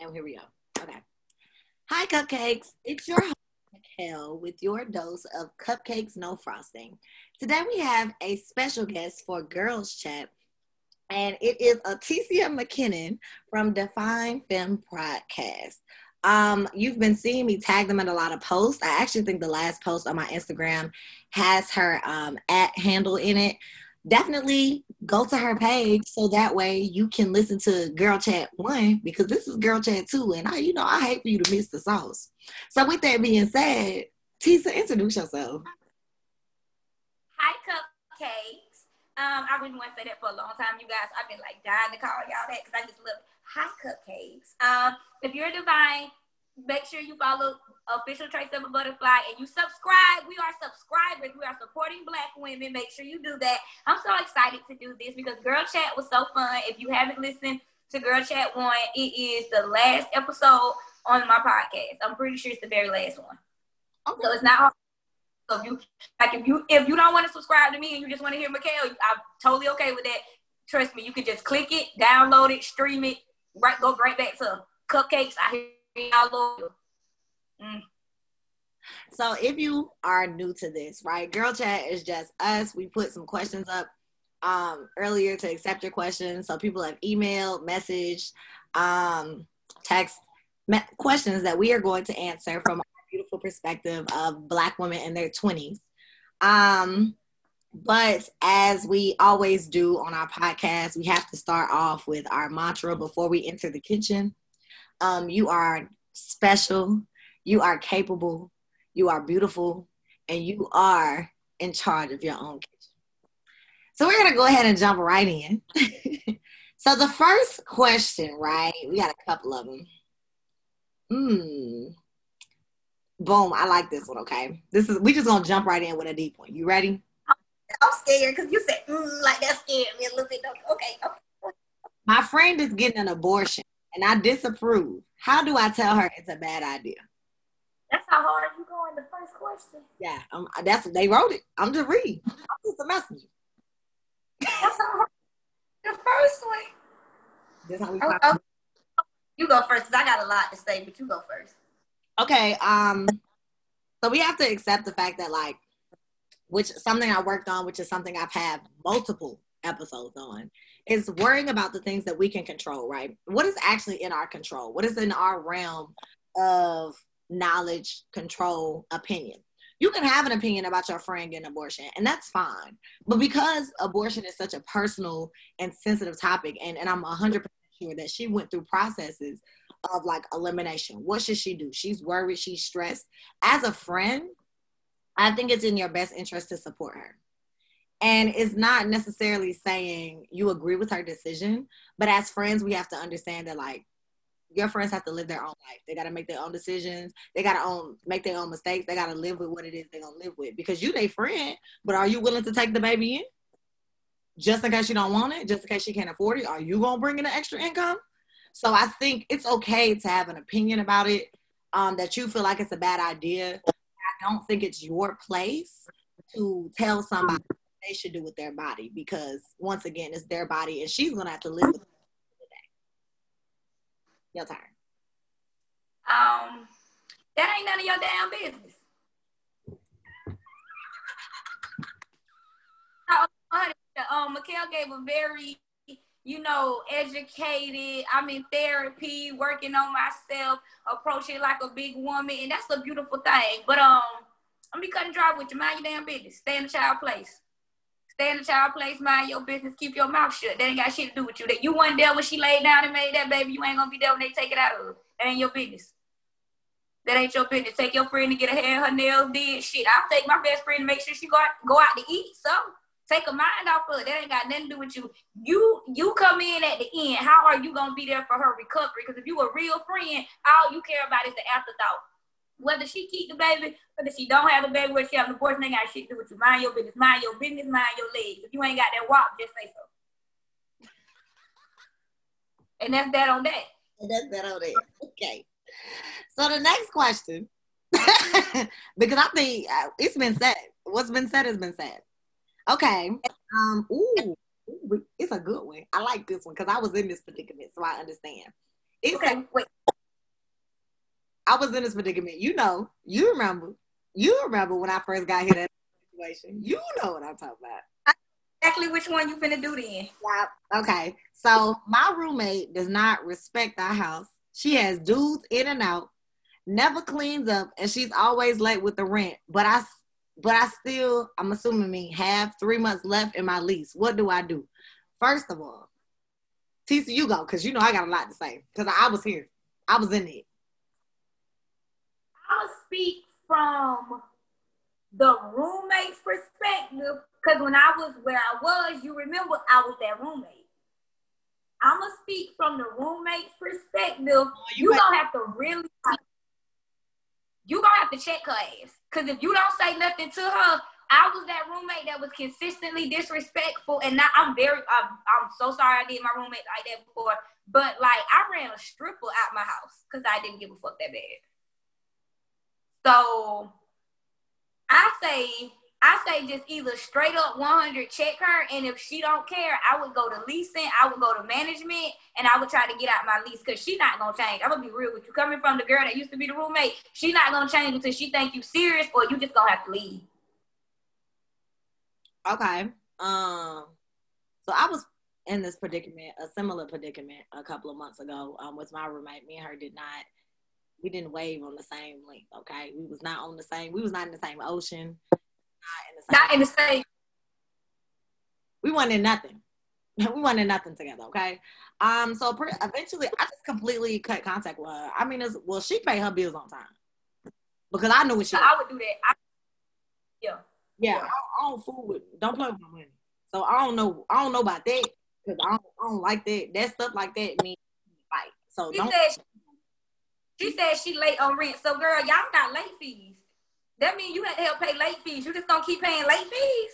And here we go. Okay. Hi, cupcakes. It's your host, with your dose of cupcakes, no frosting. Today we have a special guest for Girls Chat, and it is Aticia McKinnon from Divine Femme Podcast. Um, you've been seeing me tag them in a lot of posts. I actually think the last post on my Instagram has her um, at handle in it definitely go to her page so that way you can listen to Girl Chat One because this is Girl Chat Two, and I, you know, I hate for you to miss the sauce. So, with that being said, Tisa, introduce yourself. Hi, cupcakes. Um, I've been wanting to say that for a long time, you guys. I've been like dying to call y'all that because I just love. Hi, cupcakes. Um, if you're a divine, make sure you follow official Trace of a Butterfly and you subscribe. We are subscribers. We are supporting black women. Make sure you do that. I'm so excited to do this because Girl Chat was so fun. If you haven't listened to Girl Chat one, it is the last episode on my podcast. I'm pretty sure it's the very last one. Okay. So it's not hard. So if you like if you if you don't want to subscribe to me and you just want to hear Mikkel, I'm totally okay with that. Trust me, you can just click it, download it, stream it, right go right back to cupcakes. I hear Mm. So if you are new to this, right, Girl Chat is just us. We put some questions up um, earlier to accept your questions. So people have emailed, message, um, text me- questions that we are going to answer from a beautiful perspective of Black women in their 20s. Um, but as we always do on our podcast, we have to start off with our mantra before we enter the kitchen. Um, you are special, you are capable, you are beautiful, and you are in charge of your own kitchen. So we're gonna go ahead and jump right in. so the first question, right? We got a couple of them. Hmm. Boom! I like this one. Okay, this is we just gonna jump right in with a deep one. You ready? I'm scared because you said mm, like that scared me a little bit. Okay, okay. My friend is getting an abortion and I disapprove, how do I tell her it's a bad idea? That's how hard you go in the first question. Yeah, um, that's what they wrote it. I'm just reading. I'm just a messenger. That's how hard. The first one. That's how we. Oh, oh. You go first, cause I got a lot to say, but you go first. Okay. Um. So we have to accept the fact that, like, which something I worked on, which is something I've had multiple episodes on, is worrying about the things that we can control, right? What is actually in our control? What is in our realm of knowledge, control, opinion? You can have an opinion about your friend getting abortion, and that's fine. But because abortion is such a personal and sensitive topic, and, and I'm 100% sure that she went through processes of like elimination. What should she do? She's worried, she's stressed. As a friend, I think it's in your best interest to support her. And it's not necessarily saying you agree with her decision, but as friends, we have to understand that like your friends have to live their own life. They got to make their own decisions. They got to own make their own mistakes. They got to live with what it is they're gonna live with because you their friend. But are you willing to take the baby in just in case you don't want it? Just in case she can't afford it? Are you gonna bring in an extra income? So I think it's okay to have an opinion about it. Um, that you feel like it's a bad idea. I don't think it's your place to tell somebody they should do with their body because once again, it's their body and she's gonna have to live with it Your turn. Um, that ain't none of your damn business. um, Mikkel gave a very, you know, educated. I'm in therapy, working on myself, approaching like a big woman, and that's a beautiful thing. But um, I'm be cutting dry with you. Mind your damn business. Stay in the child place. Stay in the child place, mind your business, keep your mouth shut. That ain't got shit to do with you. That you weren't there when she laid down and made that baby. You ain't gonna be there when they take it out of her. That ain't your business. That ain't your business. Take your friend to get her hair, her nails did. Shit, I'll take my best friend to make sure she go out, go out to eat. So take a mind off of it. That ain't got nothing to do with you. You you come in at the end. How are you gonna be there for her recovery? Because if you a real friend, all you care about is the afterthought whether she keep the baby, whether she don't have the baby, whether she have an abortion, ain't got shit to do with you. Mind your business, mind your business, mind your legs. If you ain't got that walk, just say so. And that's that on that. And that's that on that. Okay. So the next question, because I think uh, it's been said. What's been said has been said. Okay. Um. Ooh, it's a good one. I like this one because I was in this predicament, so I understand. It's okay. A, wait. I was in this predicament. You know, you remember, you remember when I first got here that situation. You know what I'm talking about. Exactly which one you finna do then. Yeah. Okay. So my roommate does not respect our house. She has dudes in and out, never cleans up, and she's always late with the rent. But I, but I still, I'm assuming me have three months left in my lease. What do I do? First of all, you go because you know I got a lot to say because I was here. I was in it. I'll speak from the roommate's perspective because when I was where I was, you remember I was that roommate. I'm gonna speak from the roommate's perspective. Oh, you, you gonna have to really, you gonna have to check her ass. Cause if you don't say nothing to her, I was that roommate that was consistently disrespectful, and now I'm very, I'm, I'm so sorry I did my roommate like that before. But like, I ran a stripper out my house because I didn't give a fuck that bad. So I say I say just either straight up 100 check her, and if she don't care, I would go to leasing, I would go to management, and I would try to get out my lease because she not gonna change. I'm gonna be real with you. Coming from the girl that used to be the roommate, she not gonna change until she think you serious, or you just gonna have to leave. Okay. Um. So I was in this predicament, a similar predicament, a couple of months ago, um, with my roommate. Me and her did not we didn't wave on the same length. Okay, we was not on the same. We was not in the same ocean. Not in the same. Not in the same. We wanted nothing. we wanted nothing together. Okay. Um. So eventually, I just completely cut contact with her. I mean, it's, well, she paid her bills on time because I knew what she. So I would do that. I, yeah. Yeah. yeah. I, I, don't fool with. Don't play with my money. So I don't know. I don't know about that because I don't, I don't like that. That stuff like that means fight. So she don't. Said she said she late on rent. So girl, y'all got late fees. That means you had to help pay late fees. You just gonna keep paying late fees?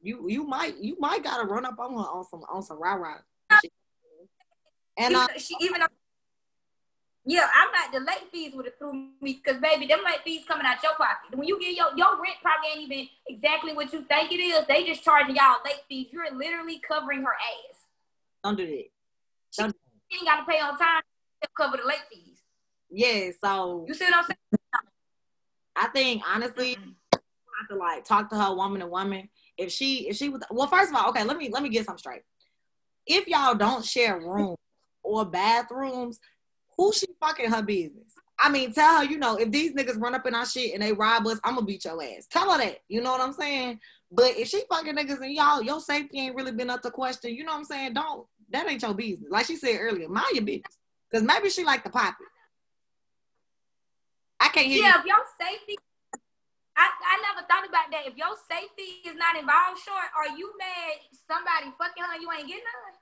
You you might you might gotta run up on her on some on some rah rah. And uh, she even yeah, I'm not the late fees would have threw me because baby, them late fees coming out your pocket. When you get your your rent probably ain't even exactly what you think it is. They just charging y'all late fees. You're literally covering her ass. Don't do that. Don't she ain't gotta pay on time to cover the late fees. Yeah, so you see what I'm saying? I think honestly, mm-hmm. I have to like talk to her woman to woman. If she if she was well, first of all, okay, let me let me get some straight. If y'all don't share rooms or bathrooms, who she fucking her business? I mean, tell her, you know, if these niggas run up in our shit and they rob us, I'm gonna beat your ass. Tell her that. You know what I'm saying? But if she fucking niggas and y'all, your safety ain't really been up to question, you know what I'm saying? Don't that ain't your business. Like she said earlier, mind your business. Cause maybe she like the pop it. I can't hear yeah, you. if your safety, I, I never thought about that. If your safety is not involved, short, are you mad somebody fucking her you ain't getting none?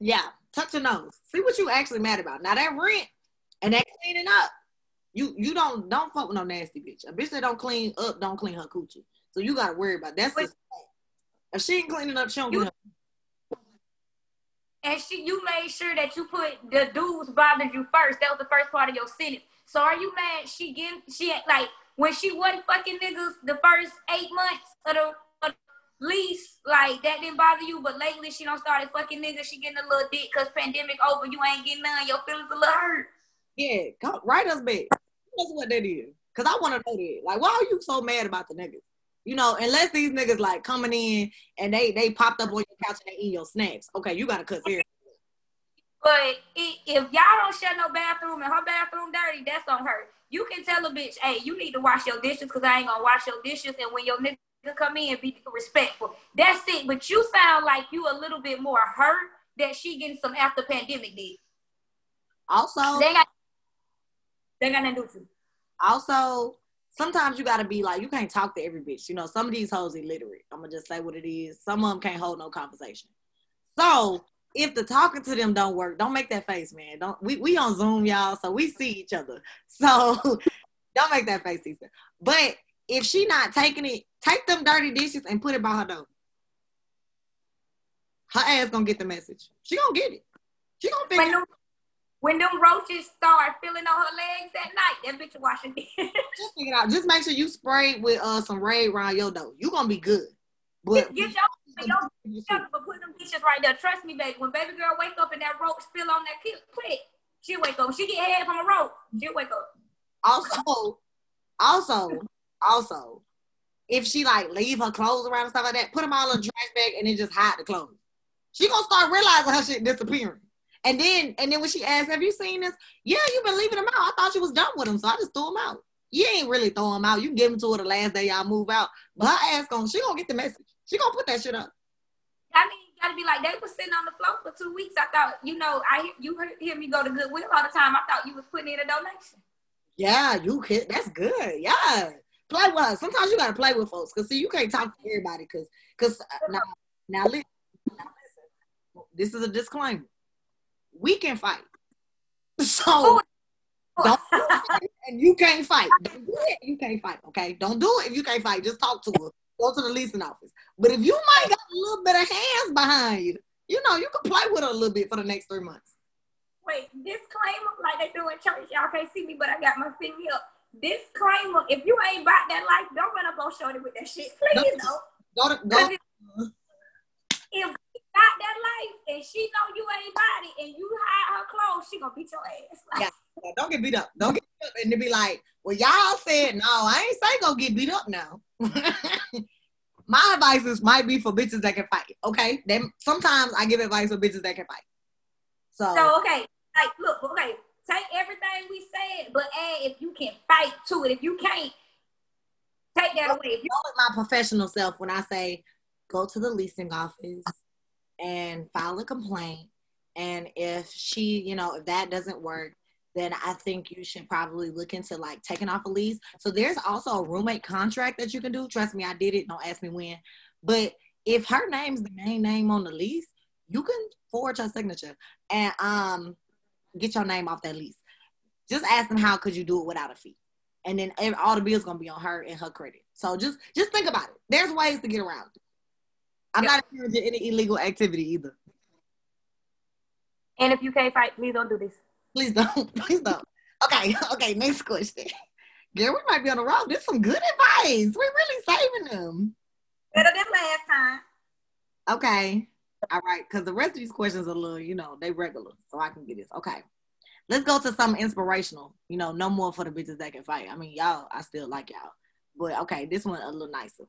Yeah, touch your nose. See what you actually mad about. Now that rent and that cleaning up, you you don't don't fuck with no nasty bitch. A bitch that don't clean up don't clean her coochie. So you gotta worry about that. that's if she ain't cleaning up, she don't you, and she you made sure that you put the dudes bothered you first. That was the first part of your sentence. So are you mad she getting she like when she wasn't fucking niggas the first eight months of the, the lease, like that didn't bother you, but lately she don't started fucking niggas, she getting a little dick cause pandemic over, you ain't getting none, your feelings a little hurt. Yeah, come, write us back. That's what that is. Cause I wanna know that. Like, why are you so mad about the niggas? You know, unless these niggas like coming in and they they popped up on your couch and they eat your snacks. Okay, you gotta cut here. But if y'all don't share no bathroom and her bathroom dirty, that's on her. You can tell a bitch, hey, you need to wash your dishes because I ain't gonna wash your dishes. And when your nigga come in, be respectful. That's it. But you sound like you a little bit more hurt that she getting some after pandemic did. Also, they got they got nothing to do. Also, sometimes you gotta be like, you can't talk to every bitch. You know, some of these hoes illiterate. I'm gonna just say what it is. Some of them can't hold no conversation. So if the talking to them don't work, don't make that face, man. Don't we we on Zoom, y'all, so we see each other. So don't make that face, Lisa. But if she not taking it, take them dirty dishes and put it by her door. Her ass gonna get the message. She gonna get it. She gonna figure when them roaches start feeling on her legs at night, that bitch washing dishes. Just figure it out. Just make sure you spray with uh some Raid around your door. You gonna be good. But get, your, your but put them dishes right there. Trust me, baby. When baby girl wake up and that roach spill on that clip, quick. She'll wake up. She get head from a rope. She'll wake up. Also, also, also, if she like leave her clothes around and stuff like that, put them all in a trash bag and then just hide the clothes. She gonna start realizing her shit disappearing. And then and then when she asked, "Have you seen this?" Yeah, you've been leaving them out. I thought you was done with them, so I just threw them out. You ain't really throw them out. You can give them to her the last day y'all move out. But her ass gonna she gonna get the message. She gonna put that shit up. I mean, you gotta be like they was sitting on the floor for two weeks. I thought, you know, I you heard, hear me go to Goodwill all the time. I thought you was putting in a donation. Yeah, you can. That's good. Yeah, play with her. Sometimes you gotta play with folks because see, you can't talk to everybody because because uh, now now listen, now listen. This is a disclaimer. We can fight, so oh. don't do it, and you can't fight. Don't do it. You can't fight. Okay, don't do it if you can't fight. Just talk to her. Go to the leasing office. But if you might got a little bit of hands behind you, you know, you can play with her a little bit for the next three months. Wait, disclaimer, like they do in church. Y'all can't see me, but I got my finger up. Disclaimer: If you ain't about that life, don't run up on Shorty with that shit. Please don't. Go to go. If got that life and she know you ain't it and you hide her clothes, she gonna beat your ass. Like, yeah, don't get beat up. Don't get beat up. And they be like, well, y'all said no. I ain't say go get beat up now. My advices might be for bitches that can fight. Okay. Then sometimes I give advice for bitches that can fight. So, so okay, like look, okay, take everything we said, but add if you can fight to it. If you can't, take that away. If you my professional self when I say go to the leasing office and file a complaint. And if she, you know, if that doesn't work, then I think you should probably look into like taking off a lease. So there's also a roommate contract that you can do. Trust me, I did it. Don't ask me when. But if her name's the main name on the lease, you can forge her signature and um get your name off that lease. Just ask them how could you do it without a fee, and then all the bills gonna be on her and her credit. So just just think about it. There's ways to get around it. I'm yep. not encouraging any illegal activity either. And if you can't fight, please don't do this. Please don't. Please don't. Okay. Okay. Next question. Girl, we might be on the road. This is some good advice. We're really saving them. Better than last time. Okay. All right. Because the rest of these questions are a little, you know, they regular. So I can get this. Okay. Let's go to something inspirational. You know, no more for the bitches that can fight. I mean, y'all, I still like y'all. But okay, this one a little nicer.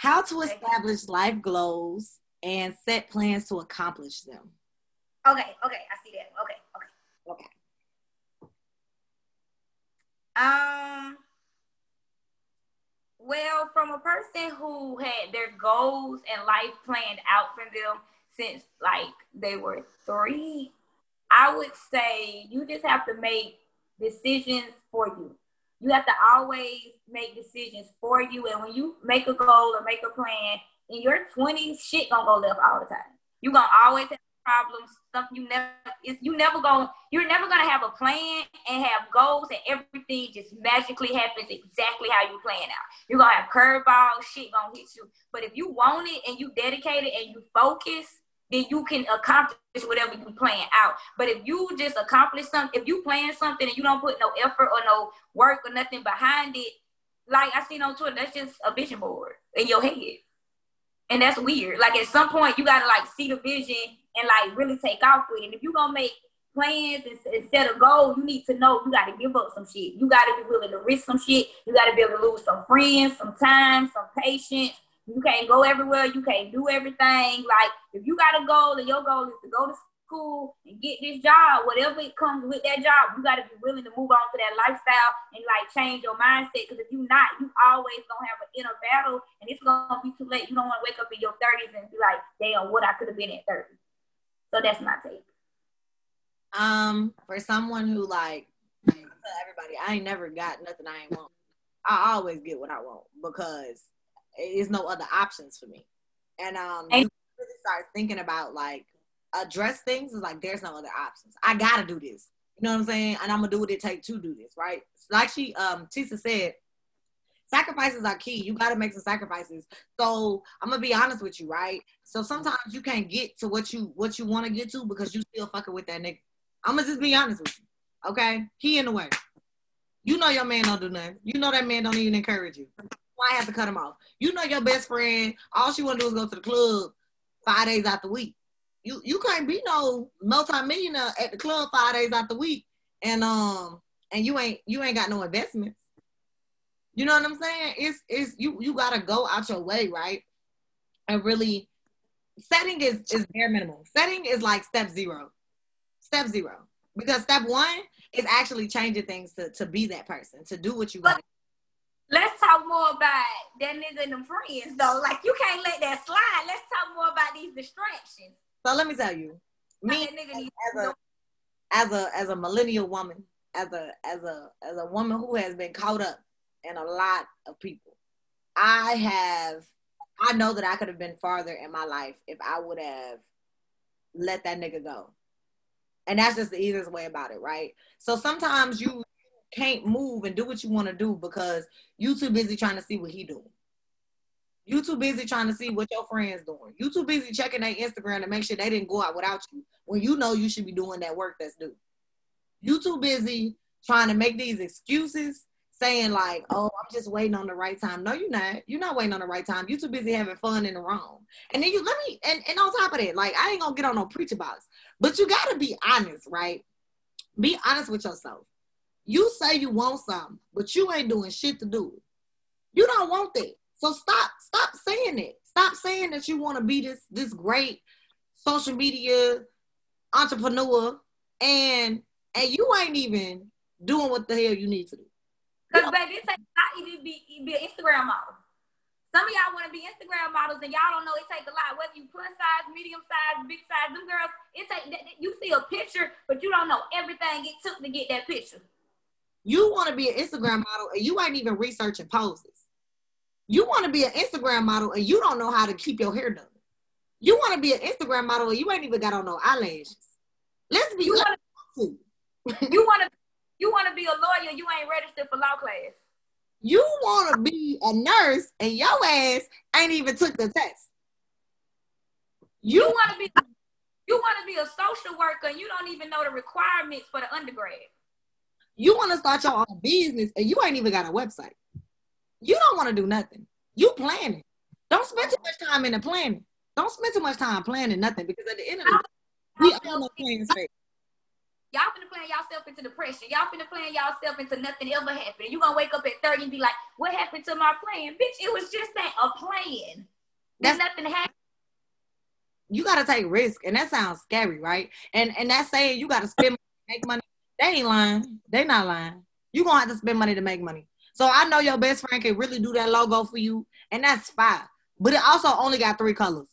How to establish life goals and set plans to accomplish them. Okay, okay, I see that. Okay, okay. Okay. Um well, from a person who had their goals and life planned out for them since like they were three, I would say you just have to make decisions for you. You have to always make decisions for you. And when you make a goal or make a plan in your 20s, shit gonna go left all the time. You're gonna always have problems, something you never is you never gonna you're never gonna have a plan and have goals and everything just magically happens exactly how you plan out. You're gonna have curveballs, shit gonna hit you. But if you want it and you dedicate it and you focus, then you can accomplish whatever you plan out. But if you just accomplish something, if you plan something and you don't put no effort or no work or nothing behind it, like I seen on Twitter, that's just a vision board in your head. And that's weird. Like at some point you gotta like see the vision and like really take off with it. And if you're gonna make plans and, set a goal, you need to know you gotta give up some shit. You gotta be willing to risk some shit. You gotta be able to lose some friends, some time, some patience. You can't go everywhere. You can't do everything. Like if you got a goal and your goal is to go to school and get this job, whatever it comes with that job, you got to be willing to move on to that lifestyle and like change your mindset. Because if you not, you always gonna have an inner battle, and it's gonna be too late. You don't want to wake up in your thirties and be like, "Damn, what I could have been at 30. So that's my take. Um, for someone who like, I tell everybody, I ain't never got nothing I ain't want. I always get what I want because it's no other options for me. And um, and- really start thinking about like address things is like there's no other options. I gotta do this. You know what I'm saying? And I'm gonna do what it takes to do this, right? Like she um Tisa said, sacrifices are key. You gotta make some sacrifices. So I'm gonna be honest with you, right? So sometimes you can't get to what you what you want to get to because you still fucking with that nigga. I'm gonna just be honest with you. Okay? He in the way. You know your man don't do nothing. You know that man don't even encourage you. Why have to cut him off? You know your best friend, all she wanna do is go to the club five days out the week You you can't be no multi-millionaire at the club five days out the week and um and you ain't you ain't got no investments. You know what I'm saying? It's it's you you gotta go out your way, right? And really setting is is bare minimum. Setting is like step zero. Step zero. Because step one is actually changing things to, to be that person, to do what you want. More about that nigga and them friends though. Like you can't let that slide. Let's talk more about these distractions. So let me tell you, me as a, as a as a millennial woman, as a as a as a woman who has been caught up in a lot of people, I have I know that I could have been farther in my life if I would have let that nigga go. And that's just the easiest way about it, right? So sometimes you can't move and do what you want to do because you too busy trying to see what he doing. You too busy trying to see what your friends doing. You too busy checking their Instagram to make sure they didn't go out without you when you know you should be doing that work that's due. You too busy trying to make these excuses saying like, "Oh, I'm just waiting on the right time." No, you're not. You're not waiting on the right time. You're too busy having fun in the wrong. And then you let me and, and on top of that, like I ain't gonna get on no preacher box, but you gotta be honest, right? Be honest with yourself. You say you want something, but you ain't doing shit to do it. You don't want that. So stop, stop saying it. Stop saying that you want to be this this great social media entrepreneur and and you ain't even doing what the hell you need to do. Because baby, it takes not even be be an Instagram model. Some of y'all want to be Instagram models, and y'all don't know it takes a lot. Whether you plus size, medium size, big size, them girls, it take you see a picture, but you don't know everything it took to get that picture. You want to be an Instagram model, and you ain't even researching poses. You want to be an Instagram model, and you don't know how to keep your hair done. You want to be an Instagram model, and you ain't even got on no eyelashes. Let's be. You want to. you want to you want to be a lawyer, you ain't registered for law class. You want to be a nurse, and your ass ain't even took the test. You, you want to be you want to be a social worker, and you don't even know the requirements for the undergrad. You want to start your own business, and you ain't even got a website. You don't want to do nothing. You planning. Don't spend too much time in the planning. Don't spend too much time planning nothing because at the end of the day, we all know planning space. Y'all finna plan yourself into depression. Y'all finna plan yourself into nothing ever happening. You gonna wake up at 30 and be like, what happened to my plan? Bitch, it was just that, a plan. That's nothing happened. You gotta take risk, and that sounds scary, right? And and that's saying you gotta spend money, make money. They ain't lying. They not lying. You gonna have to spend money to make money. So I know your best friend can really do that logo for you, and that's fine. But it also only got three colors.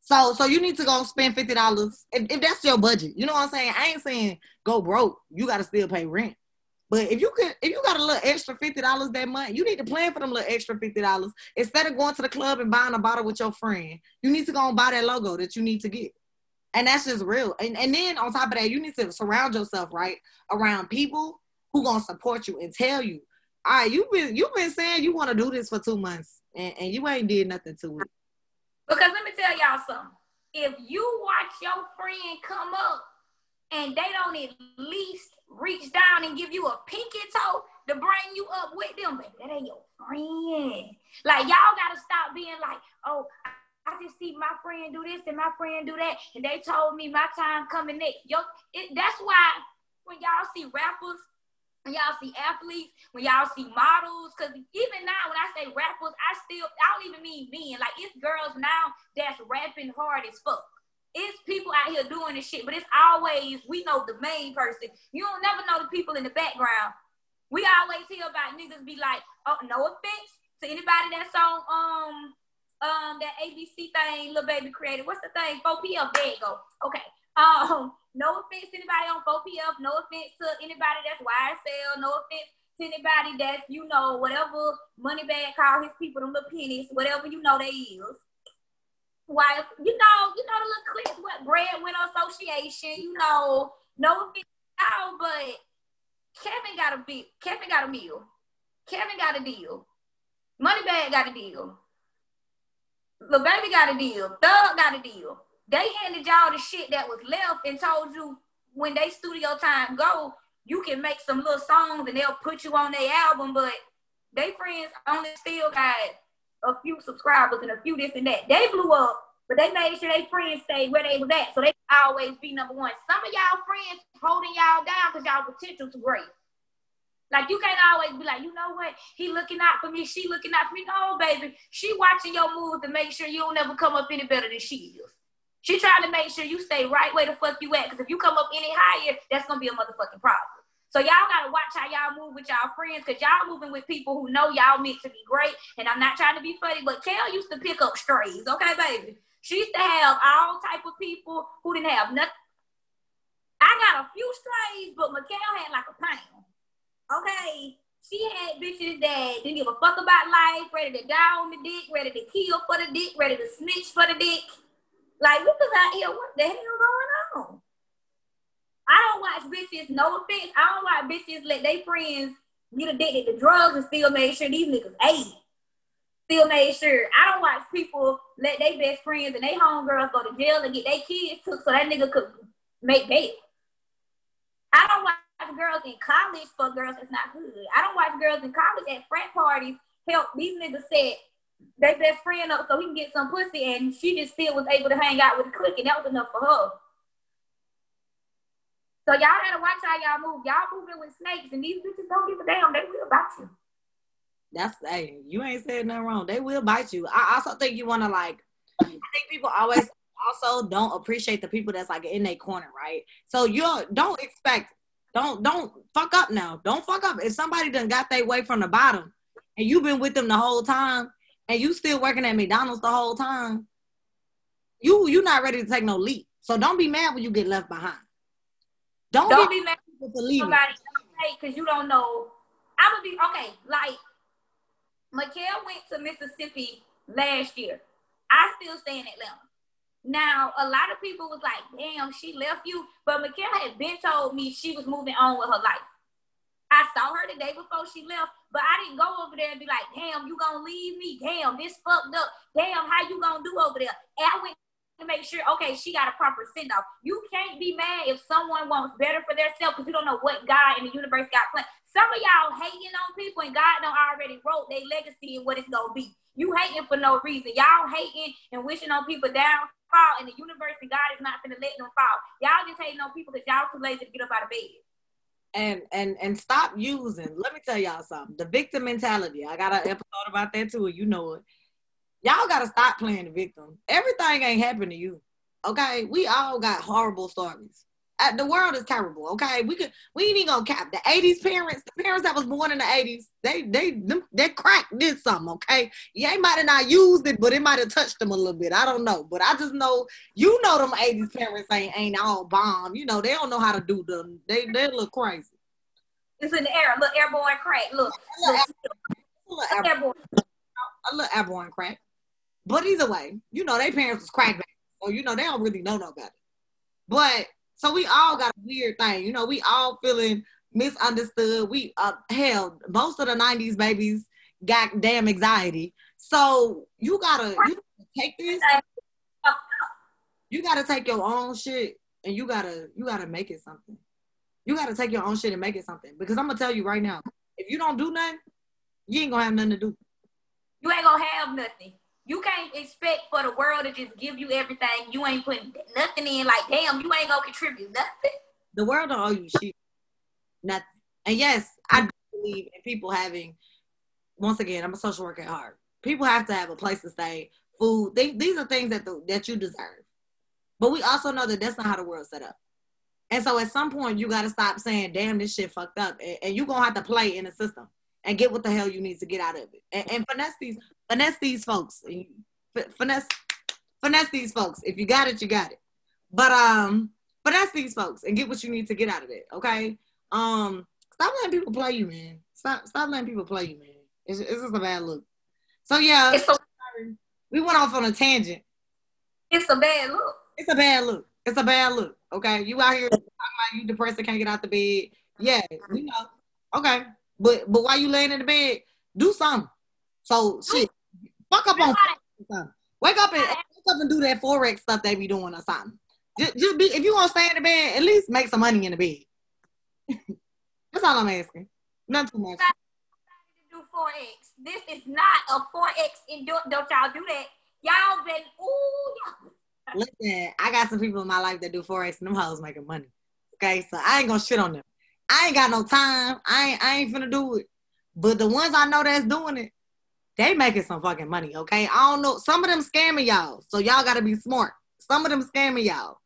So so you need to go spend fifty dollars if, if that's your budget. You know what I'm saying? I ain't saying go broke. You gotta still pay rent. But if you could, if you got a little extra fifty dollars that month, you need to plan for them little extra fifty dollars instead of going to the club and buying a bottle with your friend. You need to go and buy that logo that you need to get, and that's just real. And and then on top of that, you need to surround yourself right around people who gonna support you and tell you, all right, you've been you've been saying you want to do this for two months, and, and you ain't did nothing to it. Because let me tell y'all something. If you watch your friend come up and they don't at least reach down and give you a pinky toe to bring you up with them, that ain't your friend. Like y'all gotta stop being like, oh, I just see my friend do this and my friend do that, and they told me my time coming next. Yo, it, that's why when y'all see rappers when y'all see athletes, when y'all see models, because even now when I say rappers, I still I don't even mean men. Like it's girls now that's rapping hard as fuck. It's people out here doing this shit, but it's always we know the main person. You don't never know the people in the background. We always hear about niggas be like, oh, no offense to anybody that's on um um that ABC thing, Lil Baby created. What's the thing? 4PF. There you go. Okay. Um, no offense to anybody on 4PF, no offense to anybody that's YSL, no offense to anybody that's, you know, whatever Moneybagg call his people, them little pennies, whatever you know they is. Why, you know, you know the little clips, what breadwinner association, you know, no offense out, but Kevin got a big, Kevin got a meal. Kevin got a deal. Moneybagg got a deal. The baby got a deal. Thug got a deal. They handed y'all the shit that was left and told you when they studio time go, you can make some little songs and they'll put you on their album, but they friends only still got a few subscribers and a few this and that. They blew up But they made sure they friends stayed where they was at. So they always be number one. Some of y'all friends holding y'all down because y'all potential too great. Like you can't always be like, you know what? He looking out for me. She looking out for me. No, baby. She watching your moves to make sure you don't ever come up any better than she is. She trying to make sure you stay right where the fuck you at. Because if you come up any higher, that's gonna be a motherfucking problem. So y'all gotta watch how y'all move with y'all friends, cause y'all moving with people who know y'all meant to be great. And I'm not trying to be funny, but Kel used to pick up strays, okay, baby. She used to have all type of people who didn't have nothing. I got a few strays, but Mikhail had like a pound. Okay. She had bitches that didn't give a fuck about life, ready to die on the dick, ready to kill for the dick, ready to snitch for the dick. Like, look at out what the hell going on? I don't watch bitches, no offense, I don't watch bitches let their friends get addicted to drugs and still make sure these niggas ate. Still made sure. I don't watch people let their best friends and their homegirls go to jail and get their kids took so that nigga could make bail. I don't watch girls in college for girls that's not good. I don't watch girls in college at frat parties help these niggas set their best friend up so he can get some pussy and she just still was able to hang out with the clique and that was enough for her. So y'all gotta watch how y'all move. Y'all moving with snakes, and these bitches don't give a damn. They will bite you. That's hey, you ain't said nothing wrong. They will bite you. I also think you wanna like. I think people always also don't appreciate the people that's like in their corner, right? So you don't expect. Don't don't fuck up now. Don't fuck up. If somebody done got their way from the bottom, and you've been with them the whole time, and you still working at McDonald's the whole time, you you not ready to take no leap. So don't be mad when you get left behind. Don't, don't be mad at somebody because you don't know. I'm gonna be okay. Like Mikhail went to Mississippi last year. I still stay in Atlanta. Now, a lot of people was like, damn, she left you. But Mikhail had been told me she was moving on with her life. I saw her the day before she left, but I didn't go over there and be like, damn, you gonna leave me? Damn, this fucked up. Damn, how you gonna do over there? And I went to make sure, okay, she got a proper send off. You can't be mad if someone wants better for themselves because you don't know what God in the universe got planned. Some of y'all hating on people and God don't already wrote their legacy and what it's gonna be. You hating for no reason. Y'all hating and wishing on people downfall in the universe and God is not gonna let them fall. Y'all just hating on people because y'all too lazy to get up out of bed. And and and stop using. Let me tell y'all something. The victim mentality. I got an episode about that too. You know it y'all gotta stop playing the victim. Everything ain't happened to you. Okay, we all got horrible stories. Uh, the world is terrible. Okay, we could we ain't even gonna cap the '80s parents. The parents that was born in the '80s, they they them, that crack did something. Okay, yeah, they might have not used it, but it might have touched them a little bit. I don't know, but I just know you know them '80s parents ain't ain't all bomb. You know they don't know how to do them. They they look crazy. It's in the air. Look, airborne crack. Look, look, look, airborne. A little airborne crack. But either way, you know, their parents was crackback. So, you know, they don't really know no better. But so we all got a weird thing. You know, we all feeling misunderstood. We uh hell, most of the 90s babies got damn anxiety. So you gotta you gotta take this. You gotta take your own shit and you gotta you gotta make it something. You gotta take your own shit and make it something. Because I'm gonna tell you right now, if you don't do nothing, you ain't gonna have nothing to do. You ain't gonna have nothing. You can't expect for the world to just give you everything. You ain't putting nothing in. Like, damn, you ain't gonna contribute nothing. The world don't owe you shit. Nothing. And yes, I believe in people having. Once again, I'm a social worker at heart. People have to have a place to stay, food. They, these are things that the, that you deserve. But we also know that that's not how the world's set up. And so at some point, you got to stop saying, damn, this shit fucked up. And, and you're going to have to play in the system and get what the hell you need to get out of it. And, and finesse these finesse these folks. Finesse finesse these folks. If you got it, you got it. But um, finesse these folks and get what you need to get out of it. Okay. Um, stop letting people play you, man. Stop stop letting people play you, man. It's, it's just a bad look. So yeah, a, we went off on a tangent. It's a bad look. It's a bad look. It's a bad look. Okay, you out here talking about you depressed and can't get out the bed. Yeah, you know. Okay, but but while you laying in the bed, do something. So shit, Fuck up on wake up and wake up and do that forex stuff they be doing or something. Just, just be if you want to stay in the bed, at least make some money in the bed. That's all I'm asking. Not too much. Do forex. This is not a forex. Don't, don't y'all do that. Y'all been ooh. Listen, I got some people in my life that do forex, and them hoes making money. Okay, so I ain't gonna shit on them. I ain't got no time. I ain't I ain't finna do it. But the ones I know that's doing it, they making some fucking money. Okay, I don't know. Some of them scamming y'all, so y'all gotta be smart. Some of them scamming y'all,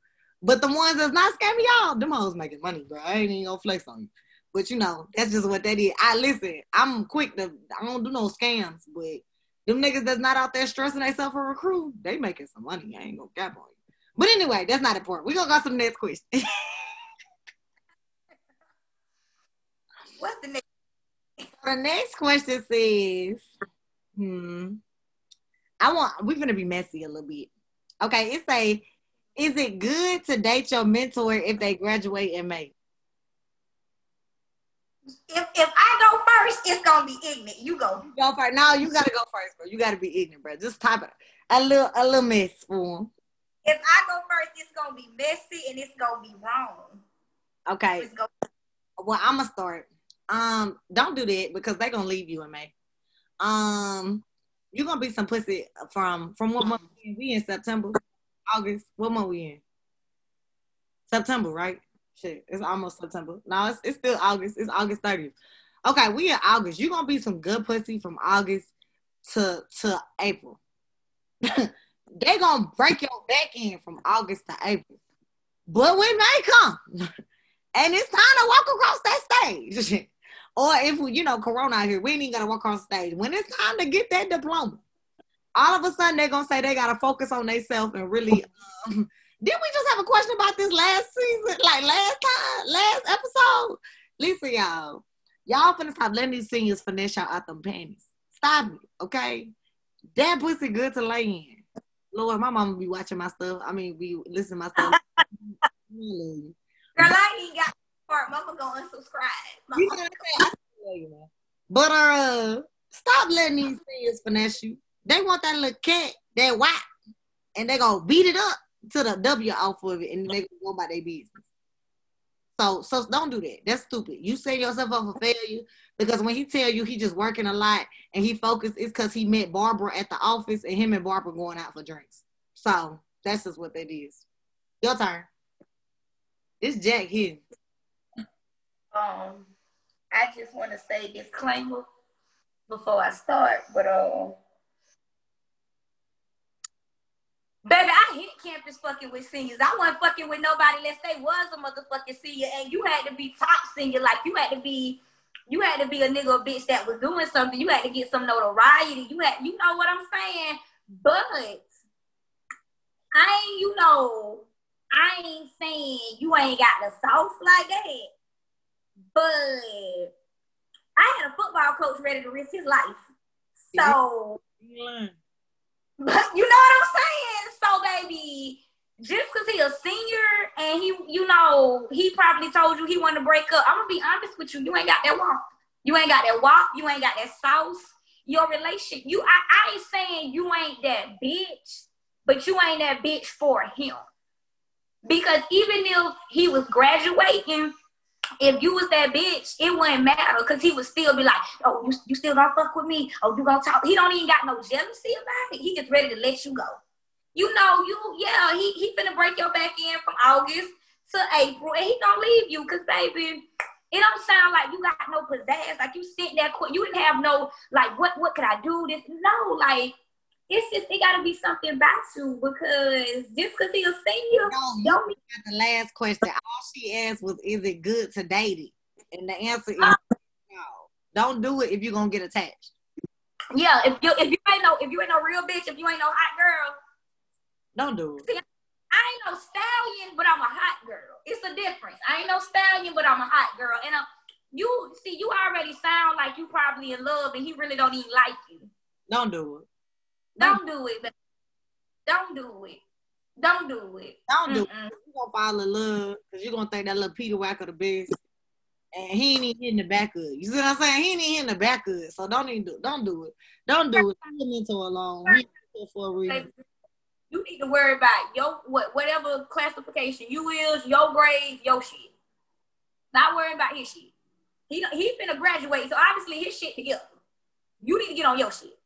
but the ones that's not scamming y'all, them hoes making money, bro. I ain't even gonna flex on you. But you know, that's just what they that is. I listen. I'm quick to. I don't do no scams, but them niggas that's not out there stressing themselves for recruit, they making some money. I ain't gonna cap on you. But anyway, that's not important. We gonna go to the next question. What's the next? the next question says, hmm, I want we're gonna be messy a little bit. Okay, it say, is it good to date your mentor if they graduate in May? If if I go first, it's gonna be ignorant. You go. You go first. No, you gotta go first, bro. You gotta be ignorant, bro. Just type it a little a little mess for him. If I go first, it's gonna be messy and it's gonna be wrong. Okay. Gonna- well, I'm gonna start. Um, don't do that because they're gonna leave you in May. Um, you're gonna be some pussy from from what month we in September, August. What month we in? September, right? Shit, it's almost September. No, it's, it's still August. It's August 30th. Okay, we in August. You're gonna be some good pussy from August to to April. they gonna break your back in from August to April. But when May come, and it's time to walk across that stage. or if we, you know, Corona out here, we ain't even gotta walk the stage. When it's time to get that diploma, all of a sudden they're gonna say they gotta focus on themselves and really um, did we just have a question about this last season, like last time, last episode? Listen, y'all. Y'all finna stop letting these seniors finesse y'all out them panties. Stop it, okay? That pussy good to lay in. Lord, my mama be watching my stuff. I mean, be listening to my stuff. Girl, I ain't got part. Mama. You know what I'm saying? But uh, stop letting these seniors finesse you. They want that little cat, that white, and they gonna beat it up to the W off of it and they gonna go about their business. So so don't do that. That's stupid. You set yourself up for failure because when he tell you he just working a lot and he focused, it's because he met Barbara at the office and him and Barbara going out for drinks. So that's just what that is. Your turn. It's Jack here. Um, I just want to say disclaimer before I start, but um, Baby, I hit campus fucking with seniors. I wasn't fucking with nobody unless they was a motherfucking senior. And you had to be top senior. Like you had to be you had to be a nigga bitch that was doing something. You had to get some notoriety. You had you know what I'm saying? But I ain't, you know, I ain't saying you ain't got the sauce like that. But I had a football coach ready to risk his life. So but you know what I'm saying? So, baby, just because he a senior and he, you know, he probably told you he wanted to break up. I'm gonna be honest with you. You ain't got that walk. You ain't got that walk. You ain't got that sauce. Your relation, you, I, I ain't saying you ain't that bitch, but you ain't that bitch for him. Because even if he was graduating if you was that bitch, it wouldn't matter because he would still be like, oh, you, you still gonna fuck with me? Oh, you gonna talk? He don't even got no jealousy about it. He just ready to let you go. You know, you yeah, he he finna break your back in from August to April, and he gonna leave you because baby, it don't sound like you got no pizzazz. Like you sit there, you didn't have no like, what what could I do? This no, like it's just it gotta be something about you because just because he's a senior, no, don't mean the last question. All she asked was, "Is it good to date it?" And the answer is uh, no. Don't do it if you're gonna get attached. Yeah, if you if you ain't no if you ain't no real bitch, if you ain't no hot girl, don't do it. See, I ain't no stallion, but I'm a hot girl. It's a difference. I ain't no stallion, but I'm a hot girl. And uh, you see, you already sound like you probably in love, and he really don't even like you. Don't do it. Don't do it. Don't do it. Don't do it. Don't do Mm-mm. it. You're gonna fall in love because you're gonna think that little Peter Wacker the best. And he ain't even hitting the back of it. You see what I'm saying? He ain't even hitting the back of it. So don't even do don't do it. Don't do it. Leave him into alone. for a reason. You need to worry about your what whatever classification you is, your grades, your shit. Not worrying about his shit. He he finna graduate, so obviously his shit together. You need to get on your shit.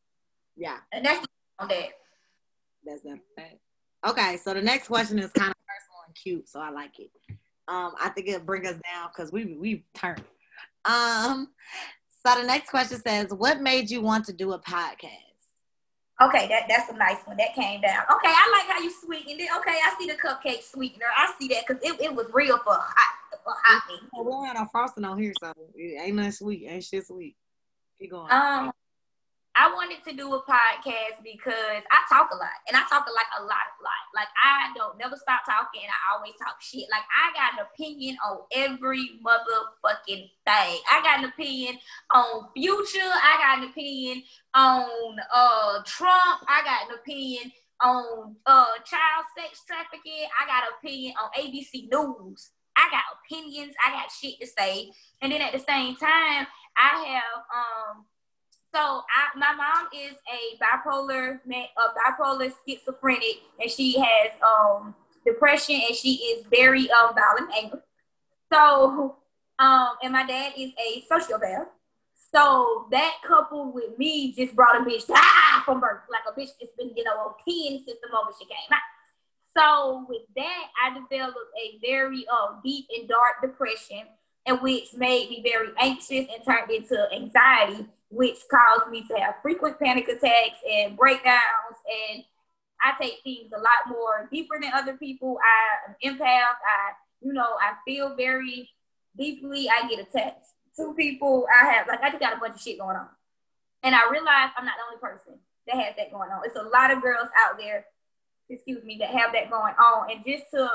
Yeah. And that's on that. That's not. Okay, so the next question is kind of personal and cute, so I like it. Um, I think it'll bring us down because we we turn. Um, so the next question says, "What made you want to do a podcast?" Okay, that, that's a nice one. That came down. Okay, I like how you sweetened it. Okay, I see the cupcake sweetener. I see that because it, it was real for hot for hot. We don't have no frosting on here, so it ain't nothing sweet. Ain't shit sweet. Keep going. Um, I wanted to do a podcast because I talk a lot and I talk a like a lot, a lot. Like I don't never stop talking and I always talk shit. Like I got an opinion on every motherfucking thing. I got an opinion on future. I got an opinion on uh Trump. I got an opinion on uh child sex trafficking. I got an opinion on ABC News. I got opinions. I got shit to say. And then at the same time, I have um so I, my mom is a bipolar, a bipolar schizophrenic, and she has um depression, and she is very um violent, angry. So um, and my dad is a sociopath. So that couple with me just brought a bitch ah, from birth, like a bitch that's been you know on ten since the moment she came out. So with that, I developed a very um deep and dark depression, and which made me very anxious and turned into anxiety which caused me to have frequent panic attacks and breakdowns. And I take things a lot more deeper than other people. I am empath. I, you know, I feel very deeply. I get attached to people. I have like I just got a bunch of shit going on. And I realize I'm not the only person that has that going on. It's a lot of girls out there, excuse me, that have that going on. And just to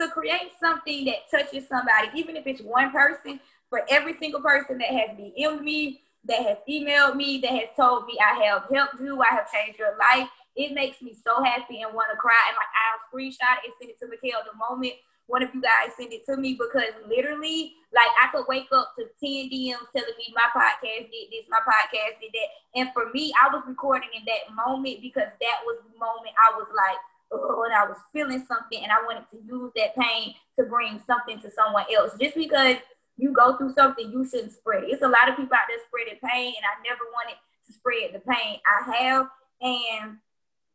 to create something that touches somebody, even if it's one person, for every single person that has DM'd me that has emailed me, that has told me I have helped you, I have changed your life. It makes me so happy and want to cry. And like I'll screenshot and send it to Mikhail the moment one of you guys send it to me because literally, like I could wake up to 10 DMs telling me my podcast did this, my podcast did that. And for me, I was recording in that moment because that was the moment I was like, oh, and I was feeling something and I wanted to use that pain to bring something to someone else. Just because you go through something, you shouldn't spread it. It's a lot of people out there spreading pain, and I never wanted to spread the pain I have. And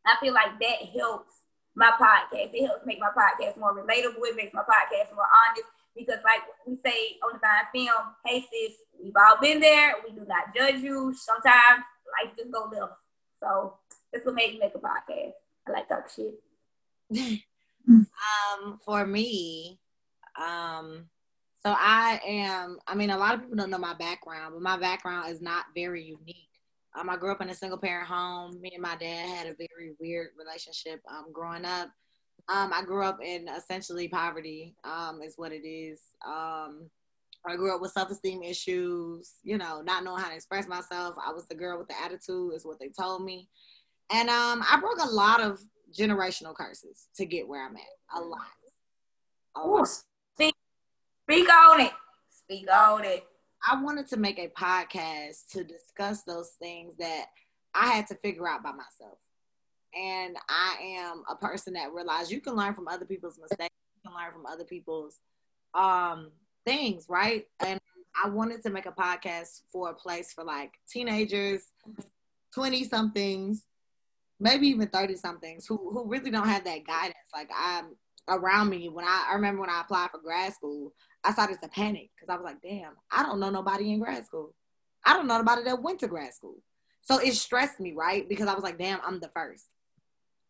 I feel like that helps my podcast. It helps make my podcast more relatable. It makes my podcast more honest because, like we say on the Divine Femme, hey sis, we've all been there. We do not judge you. Sometimes life just go left. So that's what made me make a podcast. I like talk shit. um, for me, um, so I am, I mean, a lot of people don't know my background, but my background is not very unique. Um, I grew up in a single parent home. Me and my dad had a very weird relationship um, growing up. Um, I grew up in essentially poverty, um, is what it is. Um, I grew up with self esteem issues, you know, not knowing how to express myself. I was the girl with the attitude, is what they told me. And um, I broke a lot of generational curses to get where I'm at. A lot. A lot. Speak on it. Speak on it. I wanted to make a podcast to discuss those things that I had to figure out by myself. And I am a person that realized you can learn from other people's mistakes, you can learn from other people's um things, right? And I wanted to make a podcast for a place for like teenagers, 20 somethings, maybe even 30 somethings who, who really don't have that guidance. Like I'm around me when I, I remember when I applied for grad school, I started to panic because I was like, damn, I don't know nobody in grad school. I don't know nobody that went to grad school. So it stressed me, right? Because I was like, damn, I'm the first.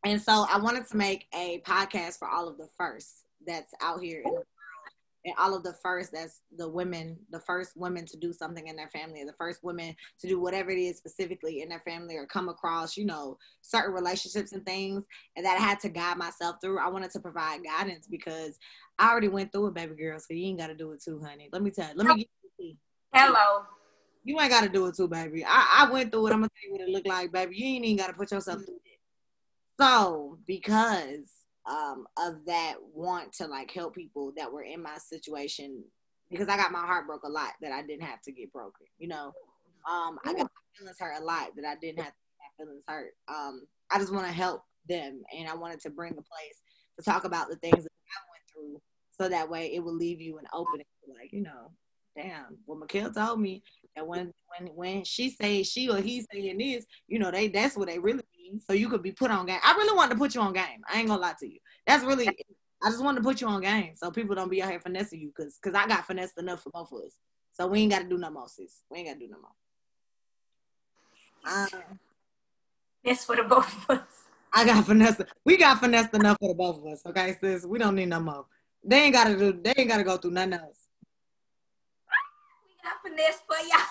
And so I wanted to make a podcast for all of the firsts that's out here in the and all of the first that's the women the first women to do something in their family or the first women to do whatever it is specifically in their family or come across you know certain relationships and things and that i had to guide myself through. I wanted to provide guidance because i already went through it baby girl so you ain't got to do it too honey. Let me tell you let me you hello. You ain't got to do it too baby. I, I went through it i'm gonna tell you what it looked like baby. You ain't even got to put yourself through it. So because um, of that want to like help people that were in my situation because I got my heart broke a lot that I didn't have to get broken. You know, um, I got my feelings hurt a lot that I didn't have to have feelings hurt. Um, I just want to help them, and I wanted to bring a place to talk about the things that I went through, so that way it will leave you an opening, like you know, damn. Well, Mikhail told me that when when when she say she or he saying this, you know, they that's what they really game so you could be put on game. I really wanted to put you on game. I ain't gonna lie to you. That's really I just wanted to put you on game so people don't be out here finessing you because because I got finessed enough for both of us. So we ain't got to do no more, sis. We ain't got to do no more. Um, That's for the both of us. I got finessed. We got finessed enough for the both of us. Okay, sis. We don't need no more. They ain't gotta do. They ain't gotta go through nothing else. We got finesse for y'all.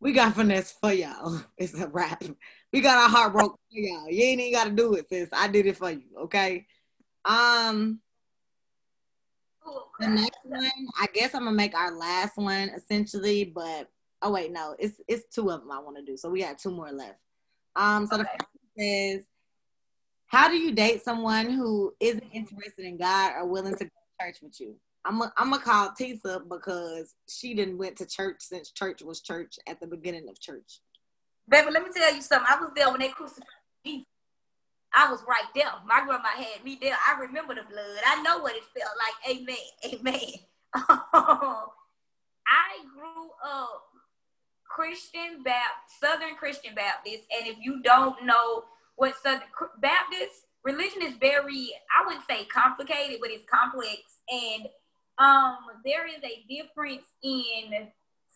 We got finesse for y'all. It's a wrap. We got our heart broke for y'all. You ain't even gotta do it, sis. I did it for you. Okay. Um. The next one, I guess I'm gonna make our last one essentially, but oh wait, no, it's it's two of them I want to do. So we got two more left. Um, so okay. the first says, How do you date someone who isn't interested in God or willing to go to church with you? I'm a, I'm gonna call Tisa because she didn't went to church since church was church at the beginning of church. Baby, let me tell you something. I was there when they crucified Jesus. I was right there. My grandma had me there. I remember the blood. I know what it felt like. Amen. Amen. I grew up Christian Baptist, Southern Christian Baptist, and if you don't know what Southern Baptist religion is, very I wouldn't say complicated, but it's complex, and um, there is a difference in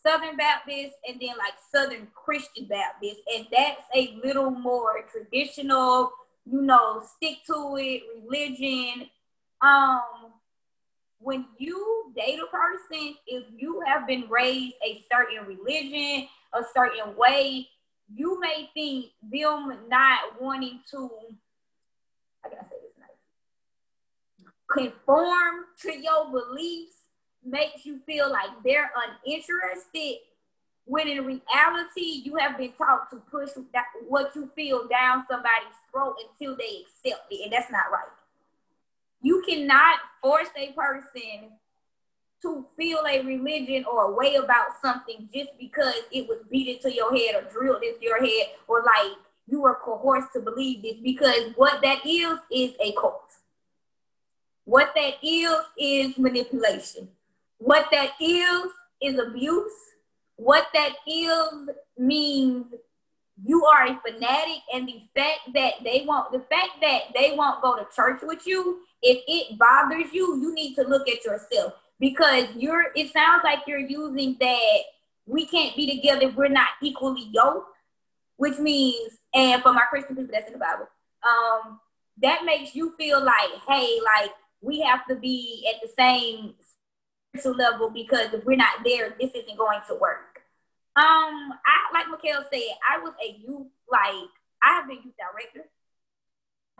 Southern Baptist and then like Southern Christian Baptist, and that's a little more traditional, you know, stick to it religion. Um, when you date a person, if you have been raised a certain religion, a certain way, you may think them not wanting to, I say this nice? Conform to your beliefs makes you feel like they're uninterested when in reality you have been taught to push that, what you feel down somebody's throat until they accept it and that's not right you cannot force a person to feel a religion or a way about something just because it was beat into your head or drilled into your head or like you were coerced to believe this because what that is is a cult. What that is is manipulation. What that is is abuse. What that is means you are a fanatic and the fact that they won't the fact that they won't go to church with you if it bothers you you need to look at yourself because you're it sounds like you're using that we can't be together if we're not equally yoked which means and for my christian people that's in the bible um that makes you feel like hey like we have to be at the same level because if we're not there this isn't going to work um, I like Mikhail said, I was a youth like I have been youth director,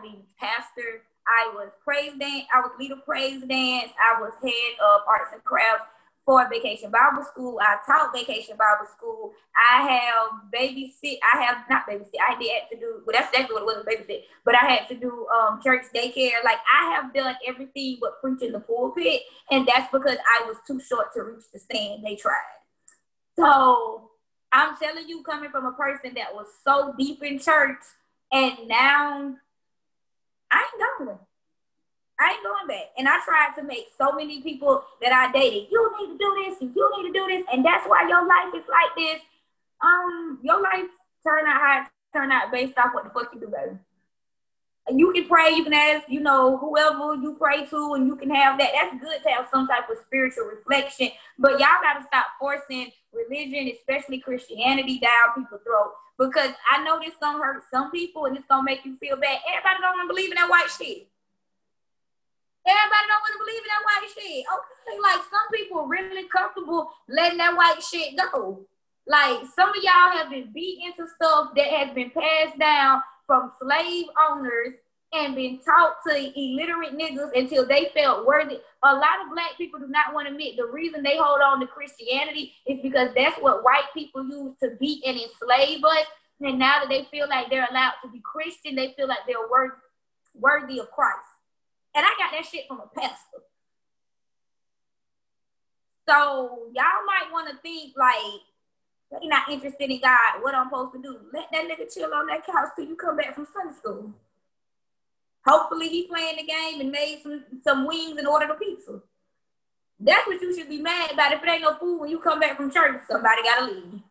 the pastor. I was praise dance. I was leader praise dance. I was head of arts and crafts for Vacation Bible School. I taught Vacation Bible School. I have babysit. I have not babysit. I did have to do. Well, that's exactly what it was babysit. But I had to do um, church daycare. Like I have done everything but preaching the pulpit, and that's because I was too short to reach the stand. They tried. So I'm telling you, coming from a person that was so deep in church, and now I ain't going. I ain't going back. And I tried to make so many people that I dated, you need to do this and you need to do this, and that's why your life is like this. Um, your life turn out how it turn out based off what the fuck you do, baby you can pray, you can ask, you know, whoever you pray to, and you can have that. That's good to have some type of spiritual reflection. But y'all got to stop forcing religion, especially Christianity, down people's throat. Because I know this gonna hurt some people and it's gonna make you feel bad. Everybody don't want to believe in that white shit. Everybody don't want to believe in that white shit. Okay, like some people really comfortable letting that white shit go. Like some of y'all have been beat into stuff that has been passed down from slave owners and been taught to illiterate niggas until they felt worthy. A lot of black people do not want to admit the reason they hold on to Christianity is because that's what white people use to beat and enslave us. And now that they feel like they're allowed to be Christian, they feel like they're worth, worthy of Christ. And I got that shit from a pastor. So y'all might want to think like they not interested in God. What I'm supposed to do? Let that nigga chill on that couch till you come back from Sunday school. Hopefully he playing the game and made some, some wings and ordered a pizza. That's what you should be mad about. If it ain't no food when you come back from church, somebody gotta leave.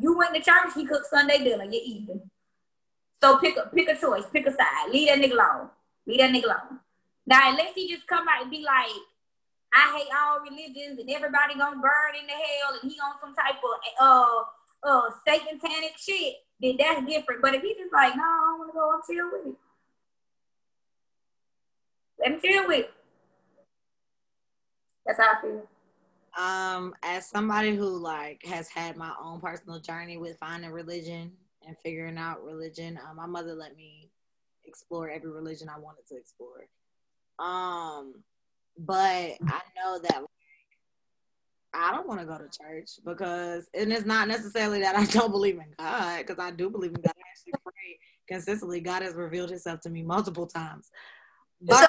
You went to church, he cooked Sunday dinner, you're eating. So pick a pick a choice, pick a side. Leave that nigga alone. Leave that nigga alone. Now unless he just come out and be like, I hate all religions and everybody gonna burn in the hell and he on some type of uh uh satanic shit, then that's different. But if he just like, no, I wanna go, I'm chill with it. Let him chill with it. That's how I feel. Um, as somebody who like has had my own personal journey with finding religion and figuring out religion, um, my mother let me explore every religion I wanted to explore. Um, but I know that like, I don't want to go to church because, and it's not necessarily that I don't believe in God, because I do believe in God. I actually pray consistently. God has revealed Himself to me multiple times, but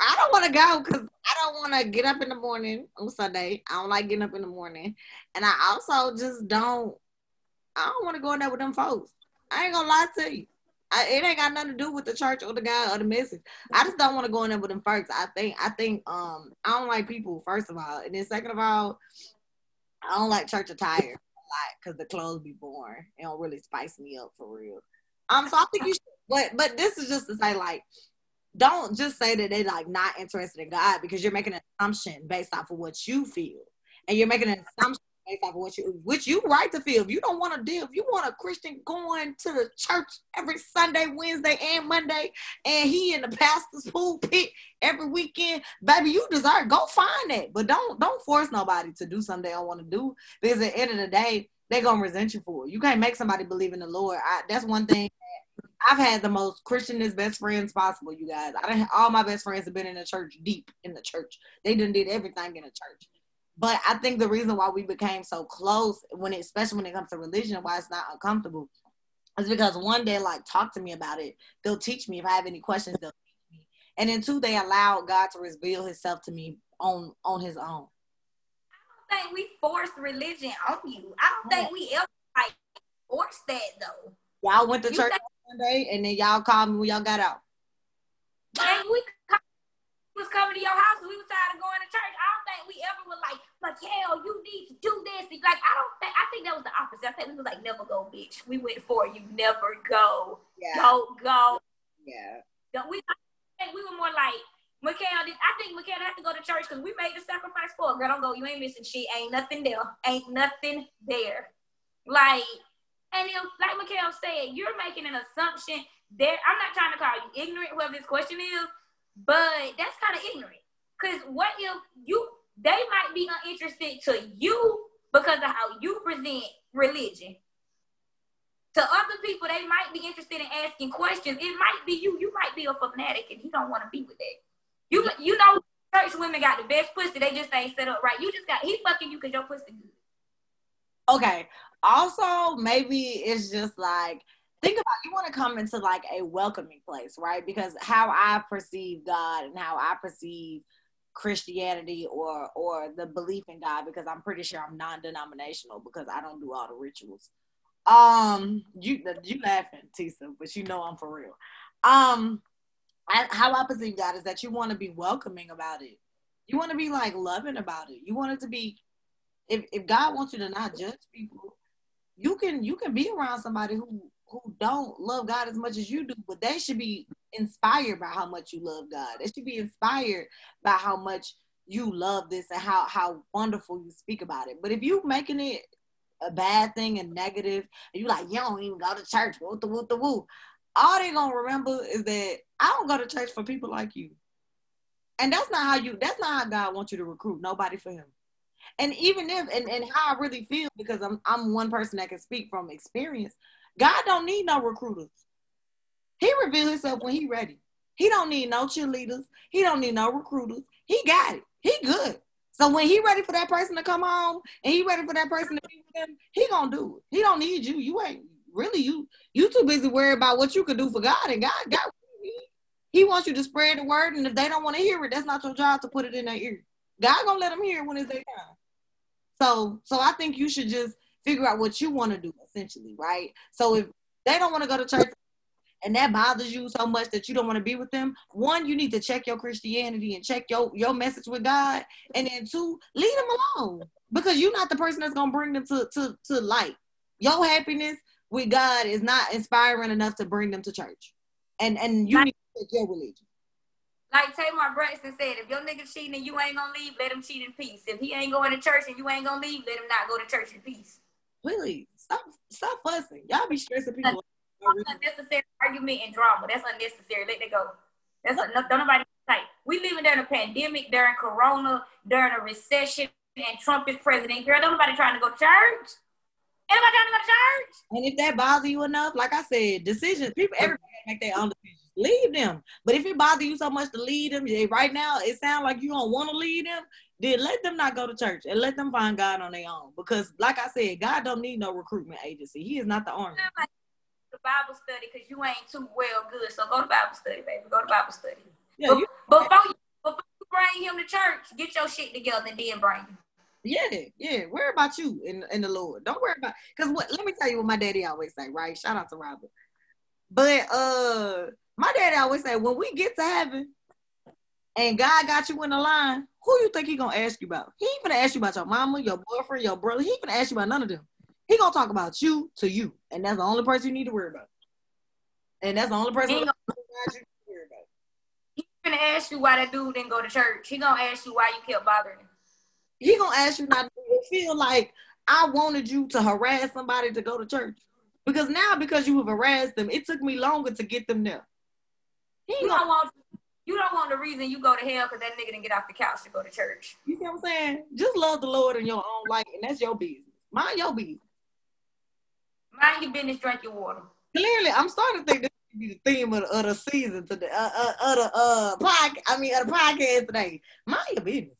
I don't want to go because I don't want to get up in the morning on Sunday. I don't like getting up in the morning, and I also just don't. I don't want to go in there with them folks. I ain't gonna lie to you. I, it ain't got nothing to do with the church or the guy or the message. I just don't want to go in there with them folks. I think I think um I don't like people first of all, and then second of all, I don't like church attire a lot because the clothes be boring. It don't really spice me up for real. Um, so I think you should. But but this is just to say like don't just say that they're like not interested in God because you're making an assumption based off of what you feel. And you're making an assumption based off of what you which you right to feel. If you don't want to deal, if you want a Christian going to the church every Sunday, Wednesday, and Monday, and he in the pastor's pulpit every weekend, baby, you deserve go find that. But don't don't force nobody to do something they don't want to do because at the end of the day, they're gonna resent you for it. You can't make somebody believe in the Lord. I, that's one thing I've had the most Christianist best friends possible, you guys. I done, all my best friends have been in the church, deep in the church. They done did everything in the church. But I think the reason why we became so close, when it, especially when it comes to religion, why it's not uncomfortable, is because one, they like talk to me about it. They'll teach me if I have any questions. They'll teach me, and then two, they allow God to reveal Himself to me on on His own. I don't think we force religion on you. I don't think we ever like force that though. Y'all went to you church one day and then y'all called me when y'all got out. And we coming to your house and we was tired of going to church. I don't think we ever were like, Mikhail, you need to do this. Like, I don't think, I think that was the opposite. I think we was like, never go, bitch. We went for you, never go. Yeah. Don't go. Yeah. We, we were more like, Mikhail, I think Mikhail had to go to church because we made the sacrifice for her. Girl, don't go. You ain't missing shit. Ain't nothing there. Ain't nothing there. Like, and if, like Mikhail said, you're making an assumption there. I'm not trying to call you ignorant, whoever this question is, but that's kind of ignorant. Because what if you, they might be uninterested to you because of how you present religion. To other people, they might be interested in asking questions. It might be you. You might be a fanatic, and you don't want to be with that. You, you know, church women got the best pussy. They just ain't set up right. You just got he fucking you because your pussy good. Okay, also maybe it's just like think about you want to come into like a welcoming place right because how i perceive god and how i perceive christianity or or the belief in god because i'm pretty sure i'm non-denominational because i don't do all the rituals. Um you you laughing tisa but you know i'm for real. Um I, how i perceive god is that you want to be welcoming about it. You want to be like loving about it. You want it to be if, if god wants you to not judge people you can you can be around somebody who who don't love God as much as you do, but they should be inspired by how much you love God. They should be inspired by how much you love this and how how wonderful you speak about it. But if you making it a bad thing and negative, and you like you don't even go to church, woo the woo the woo, all they gonna remember is that I don't go to church for people like you. And that's not how you that's not how God wants you to recruit nobody for him. And even if and, and how I really feel, because I'm I'm one person that can speak from experience, God don't need no recruiters. He reveal himself when he ready. He don't need no cheerleaders. He don't need no recruiters. He got it. He good. So when he ready for that person to come home and he ready for that person to be with him, he gonna do it. He don't need you. You ain't really you. You too busy worried about what you could do for God, and God got. He wants you to spread the word, and if they don't want to hear it, that's not your job to put it in their ear. God gonna let them hear it when it's their time. So, so I think you should just figure out what you want to do, essentially, right? So if they don't want to go to church and that bothers you so much that you don't want to be with them, one, you need to check your Christianity and check your your message with God, and then two, leave them alone because you're not the person that's gonna bring them to to to light. Your happiness with God is not inspiring enough to bring them to church. And and you like, need to your religion. Like Tamar Braxton said, if your nigga cheating and you ain't gonna leave, let him cheat in peace. If he ain't going to church and you ain't gonna leave, let him not go to church in peace. Really? Stop stop fussing. Y'all be stressing people. That's unnecessary argument and drama. That's unnecessary. Let it go. That's a, don't nobody like we living during a pandemic, during Corona, during a recession, and Trump is president. Girl, don't nobody trying to go to church. Anybody trying to go to church? And if that bothers you enough, like I said, decisions, people, everybody make their own decisions. Leave them. But if it bothers you so much to leave them, right now it sounds like you don't want to leave them, then let them not go to church and let them find God on their own. Because like I said, God don't need no recruitment agency. He is not the army. The Bible study because you ain't too well good. So go to Bible study, baby. Go to Bible study. Yeah, but, you, before, you, before you bring him to church, get your shit together and then bring him. Yeah, yeah. Worry about you in, in the Lord. Don't worry about because what let me tell you what my daddy always say, right? Shout out to Robert. But uh my daddy always say, when we get to heaven and God got you in the line, who you think he gonna ask you about? He ain't gonna ask you about your mama, your boyfriend, your brother. He ain't gonna ask you about none of them. He gonna talk about you to you, and that's the only person you need to worry about. And that's the only person. He gonna, He's gonna ask you why that dude didn't go to church. He gonna ask you why you kept bothering him he gonna ask you not to feel like I wanted you to harass somebody to go to church. Because now, because you have harassed them, it took me longer to get them there. He you don't want you don't want the reason you go to hell because that nigga didn't get off the couch to go to church. You see what I'm saying? Just love the Lord in your own life, and that's your business. Mind your business. Mind your business. Drink your water. Clearly, I'm starting to think this should be the theme of the, of the season today. Uh, uh, of the uh, podcast. I mean, of the podcast today. Mind your business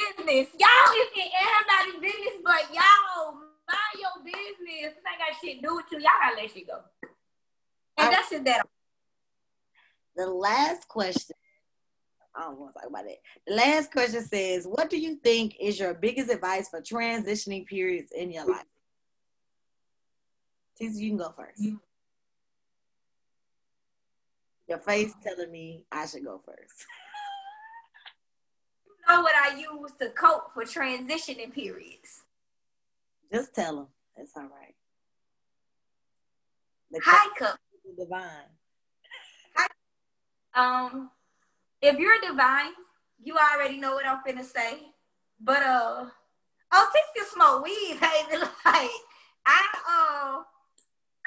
business. Y'all is in everybody's business, but y'all mind your business. This ain't got shit to do with you. Y'all gotta let shit go. And I, that's just that. The last question. I don't want to talk about it. The last question says, "What do you think is your biggest advice for transitioning periods in your life?" Tisa, you can go first. Mm-hmm. Your face telling me I should go first. you know what I use to cope for transitioning periods. Just tell them. That's all right. The Hi, cup. Divine. Hi. Um, if you're divine, you already know what I'm finna say. But uh, oh, this can smoke weed, baby. Like I uh.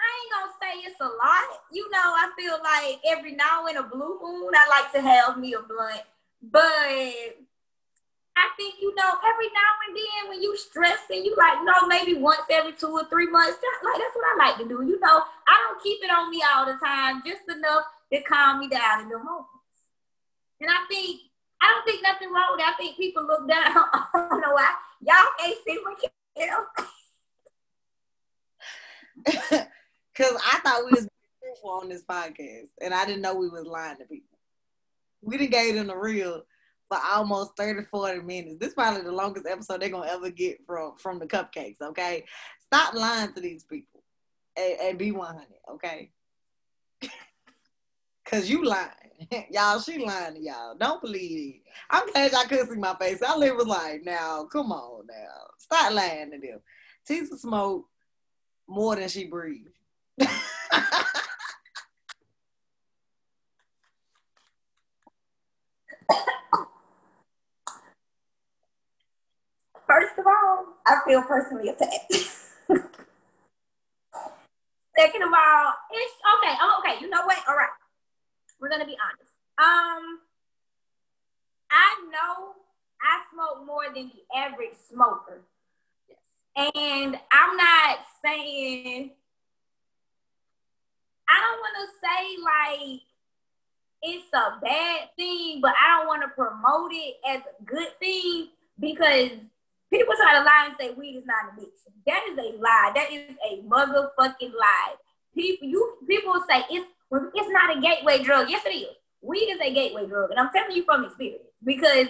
I ain't gonna say it's a lot. You know, I feel like every now in a blue moon, I like to have me a blunt. But I think you know every now and then when you stress and you like no maybe once every two or three months like that's what I like to do. You know I don't keep it on me all the time, just enough to calm me down in the moments. And I think I don't think nothing wrong with that. I think people look down. I don't know why y'all can't see my kid. Cause I thought we was truthful on this podcast, and I didn't know we was lying to people. We didn't gave them the real for almost 30, 40 minutes. This is probably the longest episode they're gonna ever get from from the cupcakes, okay? Stop lying to these people and, and be 100, okay? Cause you lying. y'all, she lying to y'all. Don't believe it. I'm glad y'all couldn't see my face. I live was like, now, come on now. Stop lying to them. Tisa smoke more than she breathes. First of all, I feel personally attacked. Second of all, it's okay. Oh, okay. You know what? All right. We're gonna be honest. Um, I know I smoke more than the average smoker. And I'm not saying I don't want to say like it's a bad thing, but I don't want to promote it as a good thing because People try to lie and say weed is not an addiction. That is a lie. That is a motherfucking lie. People, you people say it's it's not a gateway drug. Yes, it is. Weed is a gateway drug, and I'm telling you from experience because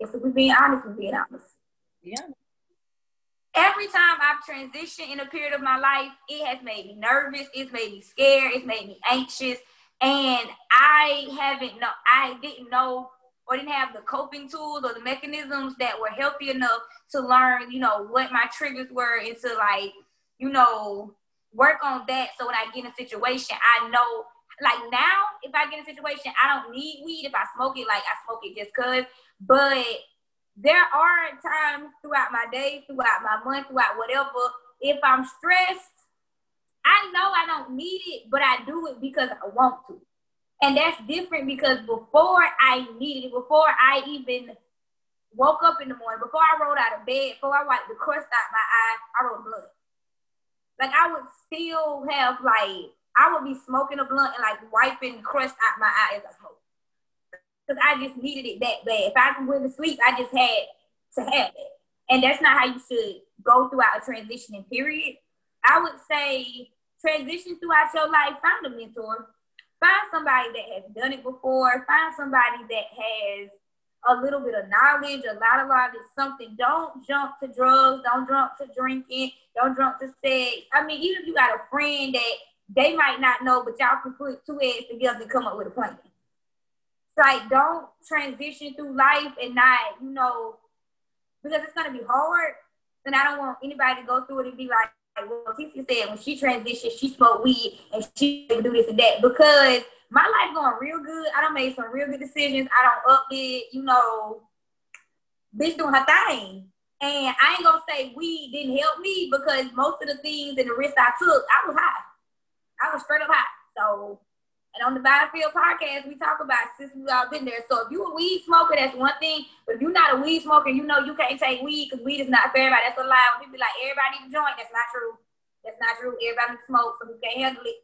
if we're being honest, we're being honest. Yeah. Every time I've transitioned in a period of my life, it has made me nervous. It's made me scared. It's made me anxious, and I haven't know. I didn't know or didn't have the coping tools or the mechanisms that were healthy enough to learn, you know, what my triggers were and to like, you know, work on that so when I get in a situation, I know like now, if I get in a situation, I don't need weed. If I smoke it, like I smoke it just cause. But there are times throughout my day, throughout my month, throughout whatever, if I'm stressed, I know I don't need it, but I do it because I want to. And that's different because before I needed it, before I even woke up in the morning, before I rolled out of bed, before I wiped the crust out my eye, I wrote blood. Like I would still have like I would be smoking a blunt and like wiping crust out my eye as I smoke. Because I just needed it that bad. If I went to sleep, I just had to have it. And that's not how you should go throughout a transitioning period. I would say transition throughout your life, find a mentor. Find somebody that has done it before. Find somebody that has a little bit of knowledge, a lot of knowledge, is something. Don't jump to drugs. Don't jump to drinking. Don't jump to sex. I mean, even if you got a friend that they might not know, but y'all can put two heads together and come up with a plan. It's like don't transition through life and not, you know, because it's gonna be hard. And I don't want anybody to go through it and be like, well, Tisa said when she transitioned, she smoked weed and she do this and that. Because my life going real good. I don't make some real good decisions. I don't update, you know, bitch doing her thing. And I ain't gonna say weed didn't help me because most of the things and the risks I took, I was high. I was straight up high. So, and on the Battlefield podcast, we talk about since we all been there. So if you a weed smoker, that's one thing. But if you're not a weed smoker, you know you can't take weed because weed is not for everybody. That's a lie. When people be like, everybody need a joint. That's not true. That's not true. Everybody can smoke, so you can't handle it.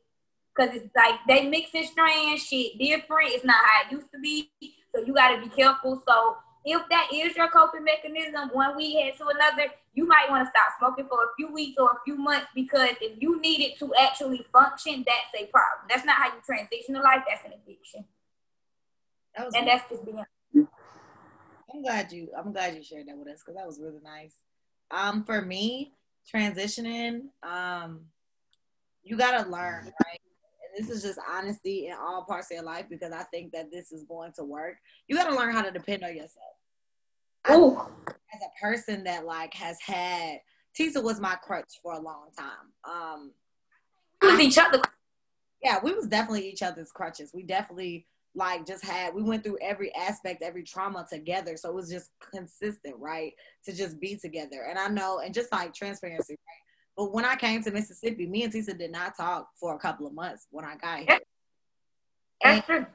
Cause it's like they mix mixing strange shit different. It's not how it used to be. So you gotta be careful. So if that is your coping mechanism, one week head to another, you might want to stop smoking for a few weeks or a few months because if you need it to actually function, that's a problem. That's not how you transition to life. That's an addiction. That and that's just being. I'm glad you. I'm glad you shared that with us because that was really nice. Um, for me, transitioning, um, you gotta learn, right? This is just honesty in all parts of your life because I think that this is going to work. You gotta learn how to depend on yourself. Oh, as a person that like has had Tisa was my crutch for a long time. Um, we was each other. Yeah, we was definitely each other's crutches. We definitely like just had we went through every aspect, every trauma together. So it was just consistent, right? To just be together. And I know, and just like transparency, right? But when I came to Mississippi, me and Tisa did not talk for a couple of months when I got here. That's true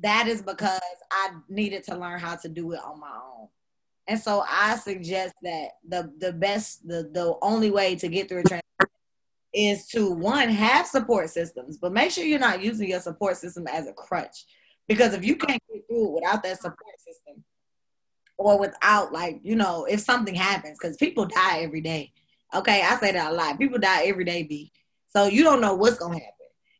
that is because I needed to learn how to do it on my own. And so I suggest that the the best the the only way to get through a transition is to one have support systems, but make sure you're not using your support system as a crutch. Because if you can't get through it without that support system, or without like you know if something happens, because people die every day. Okay, I say that a lot. People die every day, B. So you don't know what's gonna happen.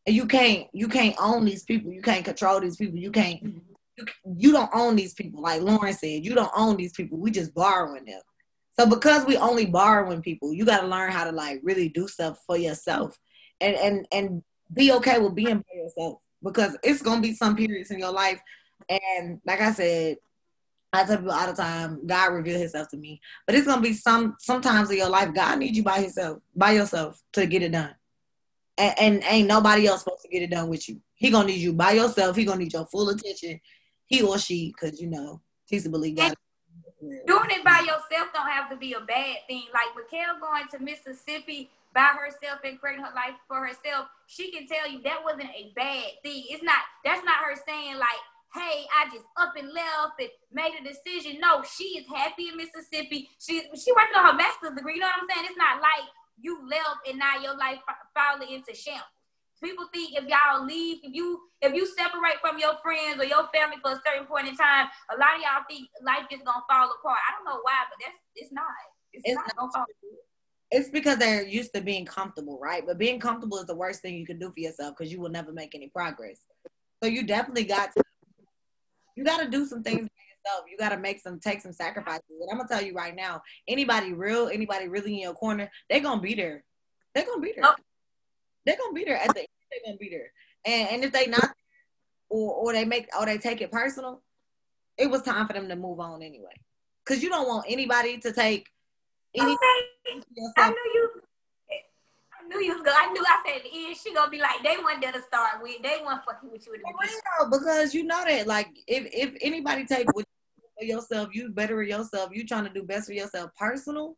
And you can't you can't own these people. You can't control these people. You can't mm-hmm. you, you don't own these people. Like lauren said you don't own these people. We just borrowing them. So because we only borrowing people you got to learn how to like really do stuff for yourself. And and and be okay with being by yourself. Because it's gonna be some periods in your life. And like i said I tell people all the time, God revealed Himself to me. But it's gonna be some sometimes in your life, God needs you by Himself, by yourself to get it done and, and ain't nobody else supposed to get it done with you. He gonna need you by yourself. He gonna need your full attention. He or she, because you know, he's a believer. Doing it by yourself don't have to be a bad thing. Like Mikhail going to Mississippi by herself and creating her life for herself, she can tell you that wasn't a bad thing. It's not. That's not her saying like, "Hey, I just up and left and made a decision." No, she is happy in Mississippi. She she working on her master's degree. You know what I'm saying? It's not like you left and now your life falling into shambles. People think if y'all leave, if you if you separate from your friends or your family for a certain point in time, a lot of y'all think life is gonna fall apart. I don't know why, but that's it's not. It's, it's not, not gonna fall apart. It's because they're used to being comfortable, right? But being comfortable is the worst thing you can do for yourself because you will never make any progress. So you definitely got to you got to do some things yourself. You got to make some, take some sacrifices. And I'm gonna tell you right now, anybody real, anybody really in your corner, they're gonna be there. They're gonna be there. Oh. They're gonna be there at the end. They're gonna be there. And and if they not, or or they make, or they take it personal, it was time for them to move on anyway. Cause you don't want anybody to take any. Okay. I knew you. I knew you was. I knew I said the end she gonna be like they one there to start with. They want fucking with you in the beginning. because you know that like if if anybody take what for yourself, you better yourself, you trying to do best for yourself personal.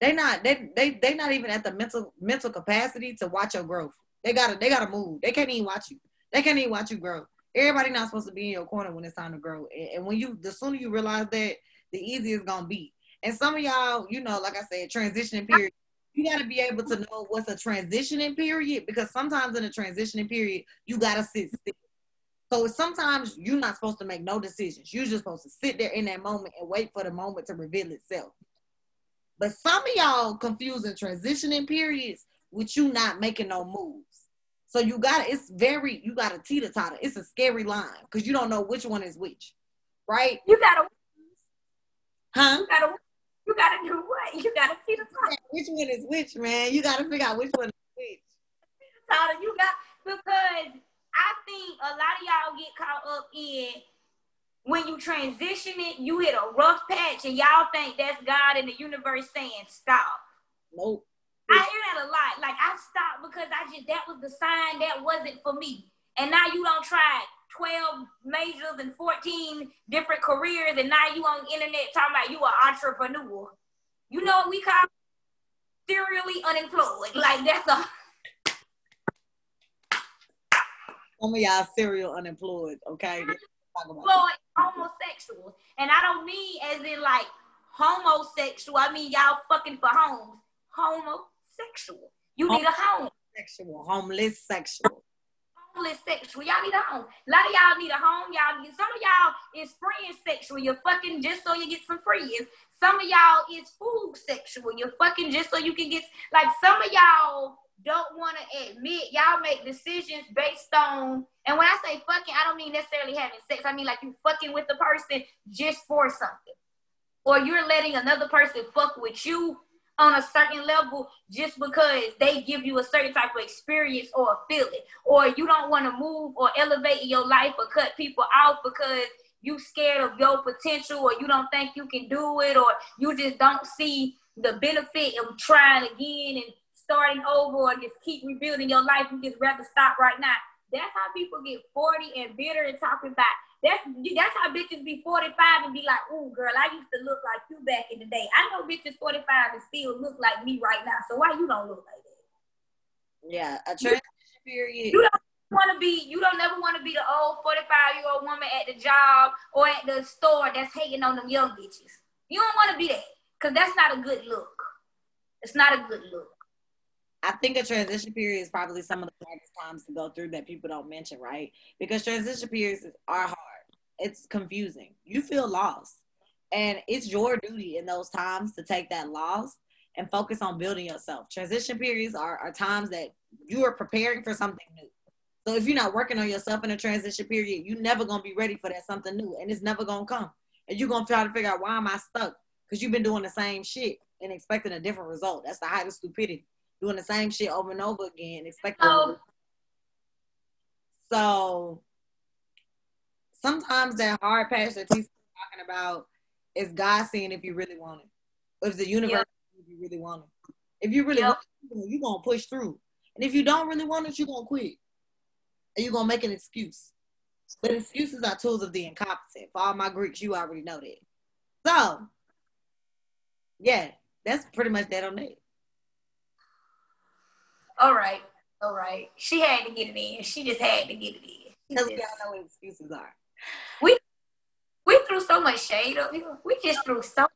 They not they they they not even at the mental mental capacity to watch your growth. They gotta they gotta move. They can't even watch you. They can't even watch you grow. Everybody not supposed to be in your corner when it's time to grow. And, and when you the sooner you realize that, the easier it's gonna be. And some of y'all, you know, like I said, transitioning period. You got to be able to know what's a transitioning period because sometimes in a transitioning period, you got to sit still. So sometimes you're not supposed to make no decisions. You're just supposed to sit there in that moment and wait for the moment to reveal itself. But some of y'all confusing transitioning periods with you not making no moves. So you gotta, it's very you got to teeter totter. It's a scary line because you don't know which one is which, right? You gotta, huh? You gotta, you gotta do what? You gotta teeter totter. Which one is which, man? You gotta figure out which one is which. Totter, you got because I think a lot of y'all get caught up in when you transition it, you hit a rough patch, and y'all think that's God in the universe saying stop. Nope. I hear that a lot. Like I stopped because I just that was the sign that wasn't for me. And now you don't try 12 majors and 14 different careers, and now you on internet talking about you an entrepreneur. You know what we call serially unemployed. Like that's a Some of y'all serial unemployed, okay? Employed homosexuals. And I don't mean as in like homosexual. I mean y'all fucking for homes. Homosexual. You need a home. Sexual, homeless sexual. Homeless sexual. Y'all need a home. A lot of y'all need a home. Y'all need some of y'all is friend sexual. You're fucking just so you get some friends. Some of y'all is food sexual. You're fucking just so you can get like some of y'all don't want to admit y'all make decisions based on and when I say fucking, I don't mean necessarily having sex. I mean like you fucking with the person just for something. Or you're letting another person fuck with you on a certain level just because they give you a certain type of experience or a feeling. Or you don't want to move or elevate in your life or cut people off because you scared of your potential or you don't think you can do it or you just don't see the benefit of trying again and starting over or just keep rebuilding your life, you just rather stop right now. That's how people get 40 and bitter and talking about that's that's how bitches be 45 and be like, ooh, girl, I used to look like you back in the day. I know bitches 45 and still look like me right now. So why you don't look like that? Yeah, a transition period. You don't want to be you don't ever want to be the old 45 year old woman at the job or at the store that's hating on them young bitches. You don't want to be that because that's not a good look. It's not a good look. I think a transition period is probably some of the hardest times to go through that people don't mention, right? Because transition periods are hard. It's confusing. You feel lost. And it's your duty in those times to take that loss and focus on building yourself. Transition periods are, are times that you are preparing for something new. So if you're not working on yourself in a transition period, you're never gonna be ready for that something new, and it's never gonna come. And you're gonna try to figure out why am I stuck? Because you've been doing the same shit and expecting a different result. That's the height of stupidity doing the same shit over and over again, expecting. Oh. So sometimes that hard patch that he's talking about is God seeing if you really want it, if the universe yep. if you really want it. If you really yep. want it, you're gonna push through, and if you don't really want it, you're gonna quit, and you're gonna make an excuse. But excuses are tools of the incompetent. For all my Greeks, you already know that. So, yeah, that's pretty much that on it all right, all right. She had to get it in. She just had to get it in. Because we all know what excuses are. We we threw so much shade up here. We just threw so.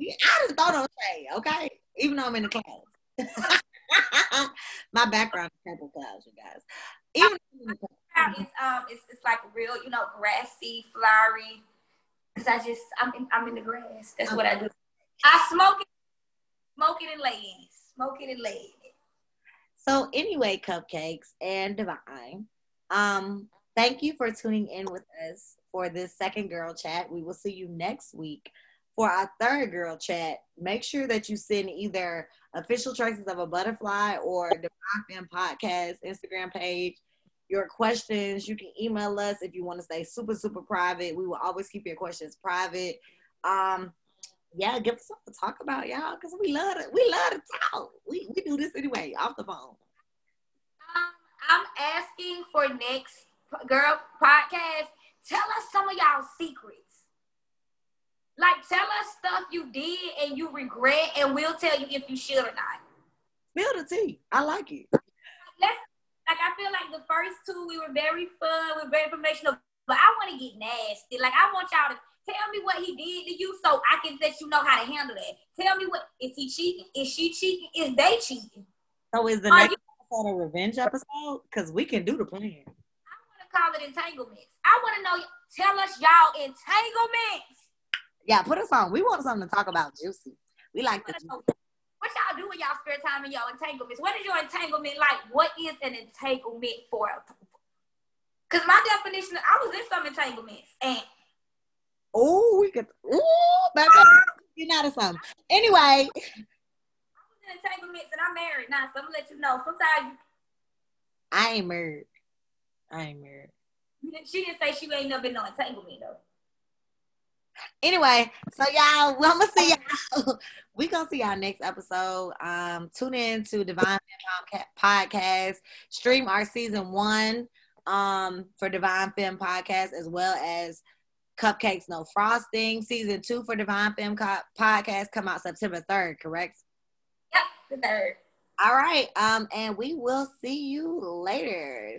I just throw no shade, okay? Even though I'm in the clouds. My background is purple clouds, you guys. Even it's um, it's, it's like real, you know, grassy, flowery. Cause I just I'm in, I'm in the grass. That's okay. what I do. I smoke it, smoke it and lay in it. Smoke it and lay in it. So anyway, cupcakes and divine, um, thank you for tuning in with us for this second girl chat. We will see you next week for our third girl chat. Make sure that you send either official traces of a butterfly or the Fem podcast Instagram page. Your questions, you can email us if you want to stay super, super private. We will always keep your questions private. Um, Yeah, give us something to talk about, y'all, because we love it. We love to talk. We we do this anyway off the phone. Um, I'm asking for next girl podcast. Tell us some of y'all secrets. Like, tell us stuff you did and you regret, and we'll tell you if you should or not. Spill the tea. I like it. Let's like I feel like the first two we were very fun, we were very informational, but I want to get nasty. Like I want y'all to tell me what he did to you so I can let you know how to handle that. Tell me what is he cheating? Is she cheating? Is they cheating? So is the Are next you- episode a revenge episode? Because we can do the plan. I want to call it entanglements. I want to know. Tell us y'all entanglements. Yeah, put us on. We want something to talk about, juicy. We like the know What y'all do in y'all spare time in y'all entanglements? What is your entanglement like? What is an entanglement for? Because my definition, I was in some entanglements, and Oh, we could. Baby, you're not a something. Anyway, I was in entanglements, and I'm married now. So I'm gonna let you know. Sometimes I ain't married. I ain't married. she didn't say she ain't never been no entanglement though. Anyway, so y'all, well, I'm gonna see y'all. we gonna see y'all next episode. Um, tune in to Divine Femme Podca- Podcast. Stream our season one um for Divine Femme Podcast as well as Cupcakes No Frosting. Season two for Divine Femme Co- Podcast come out September third. Correct. Yep, the third. All right. Um, and we will see you later.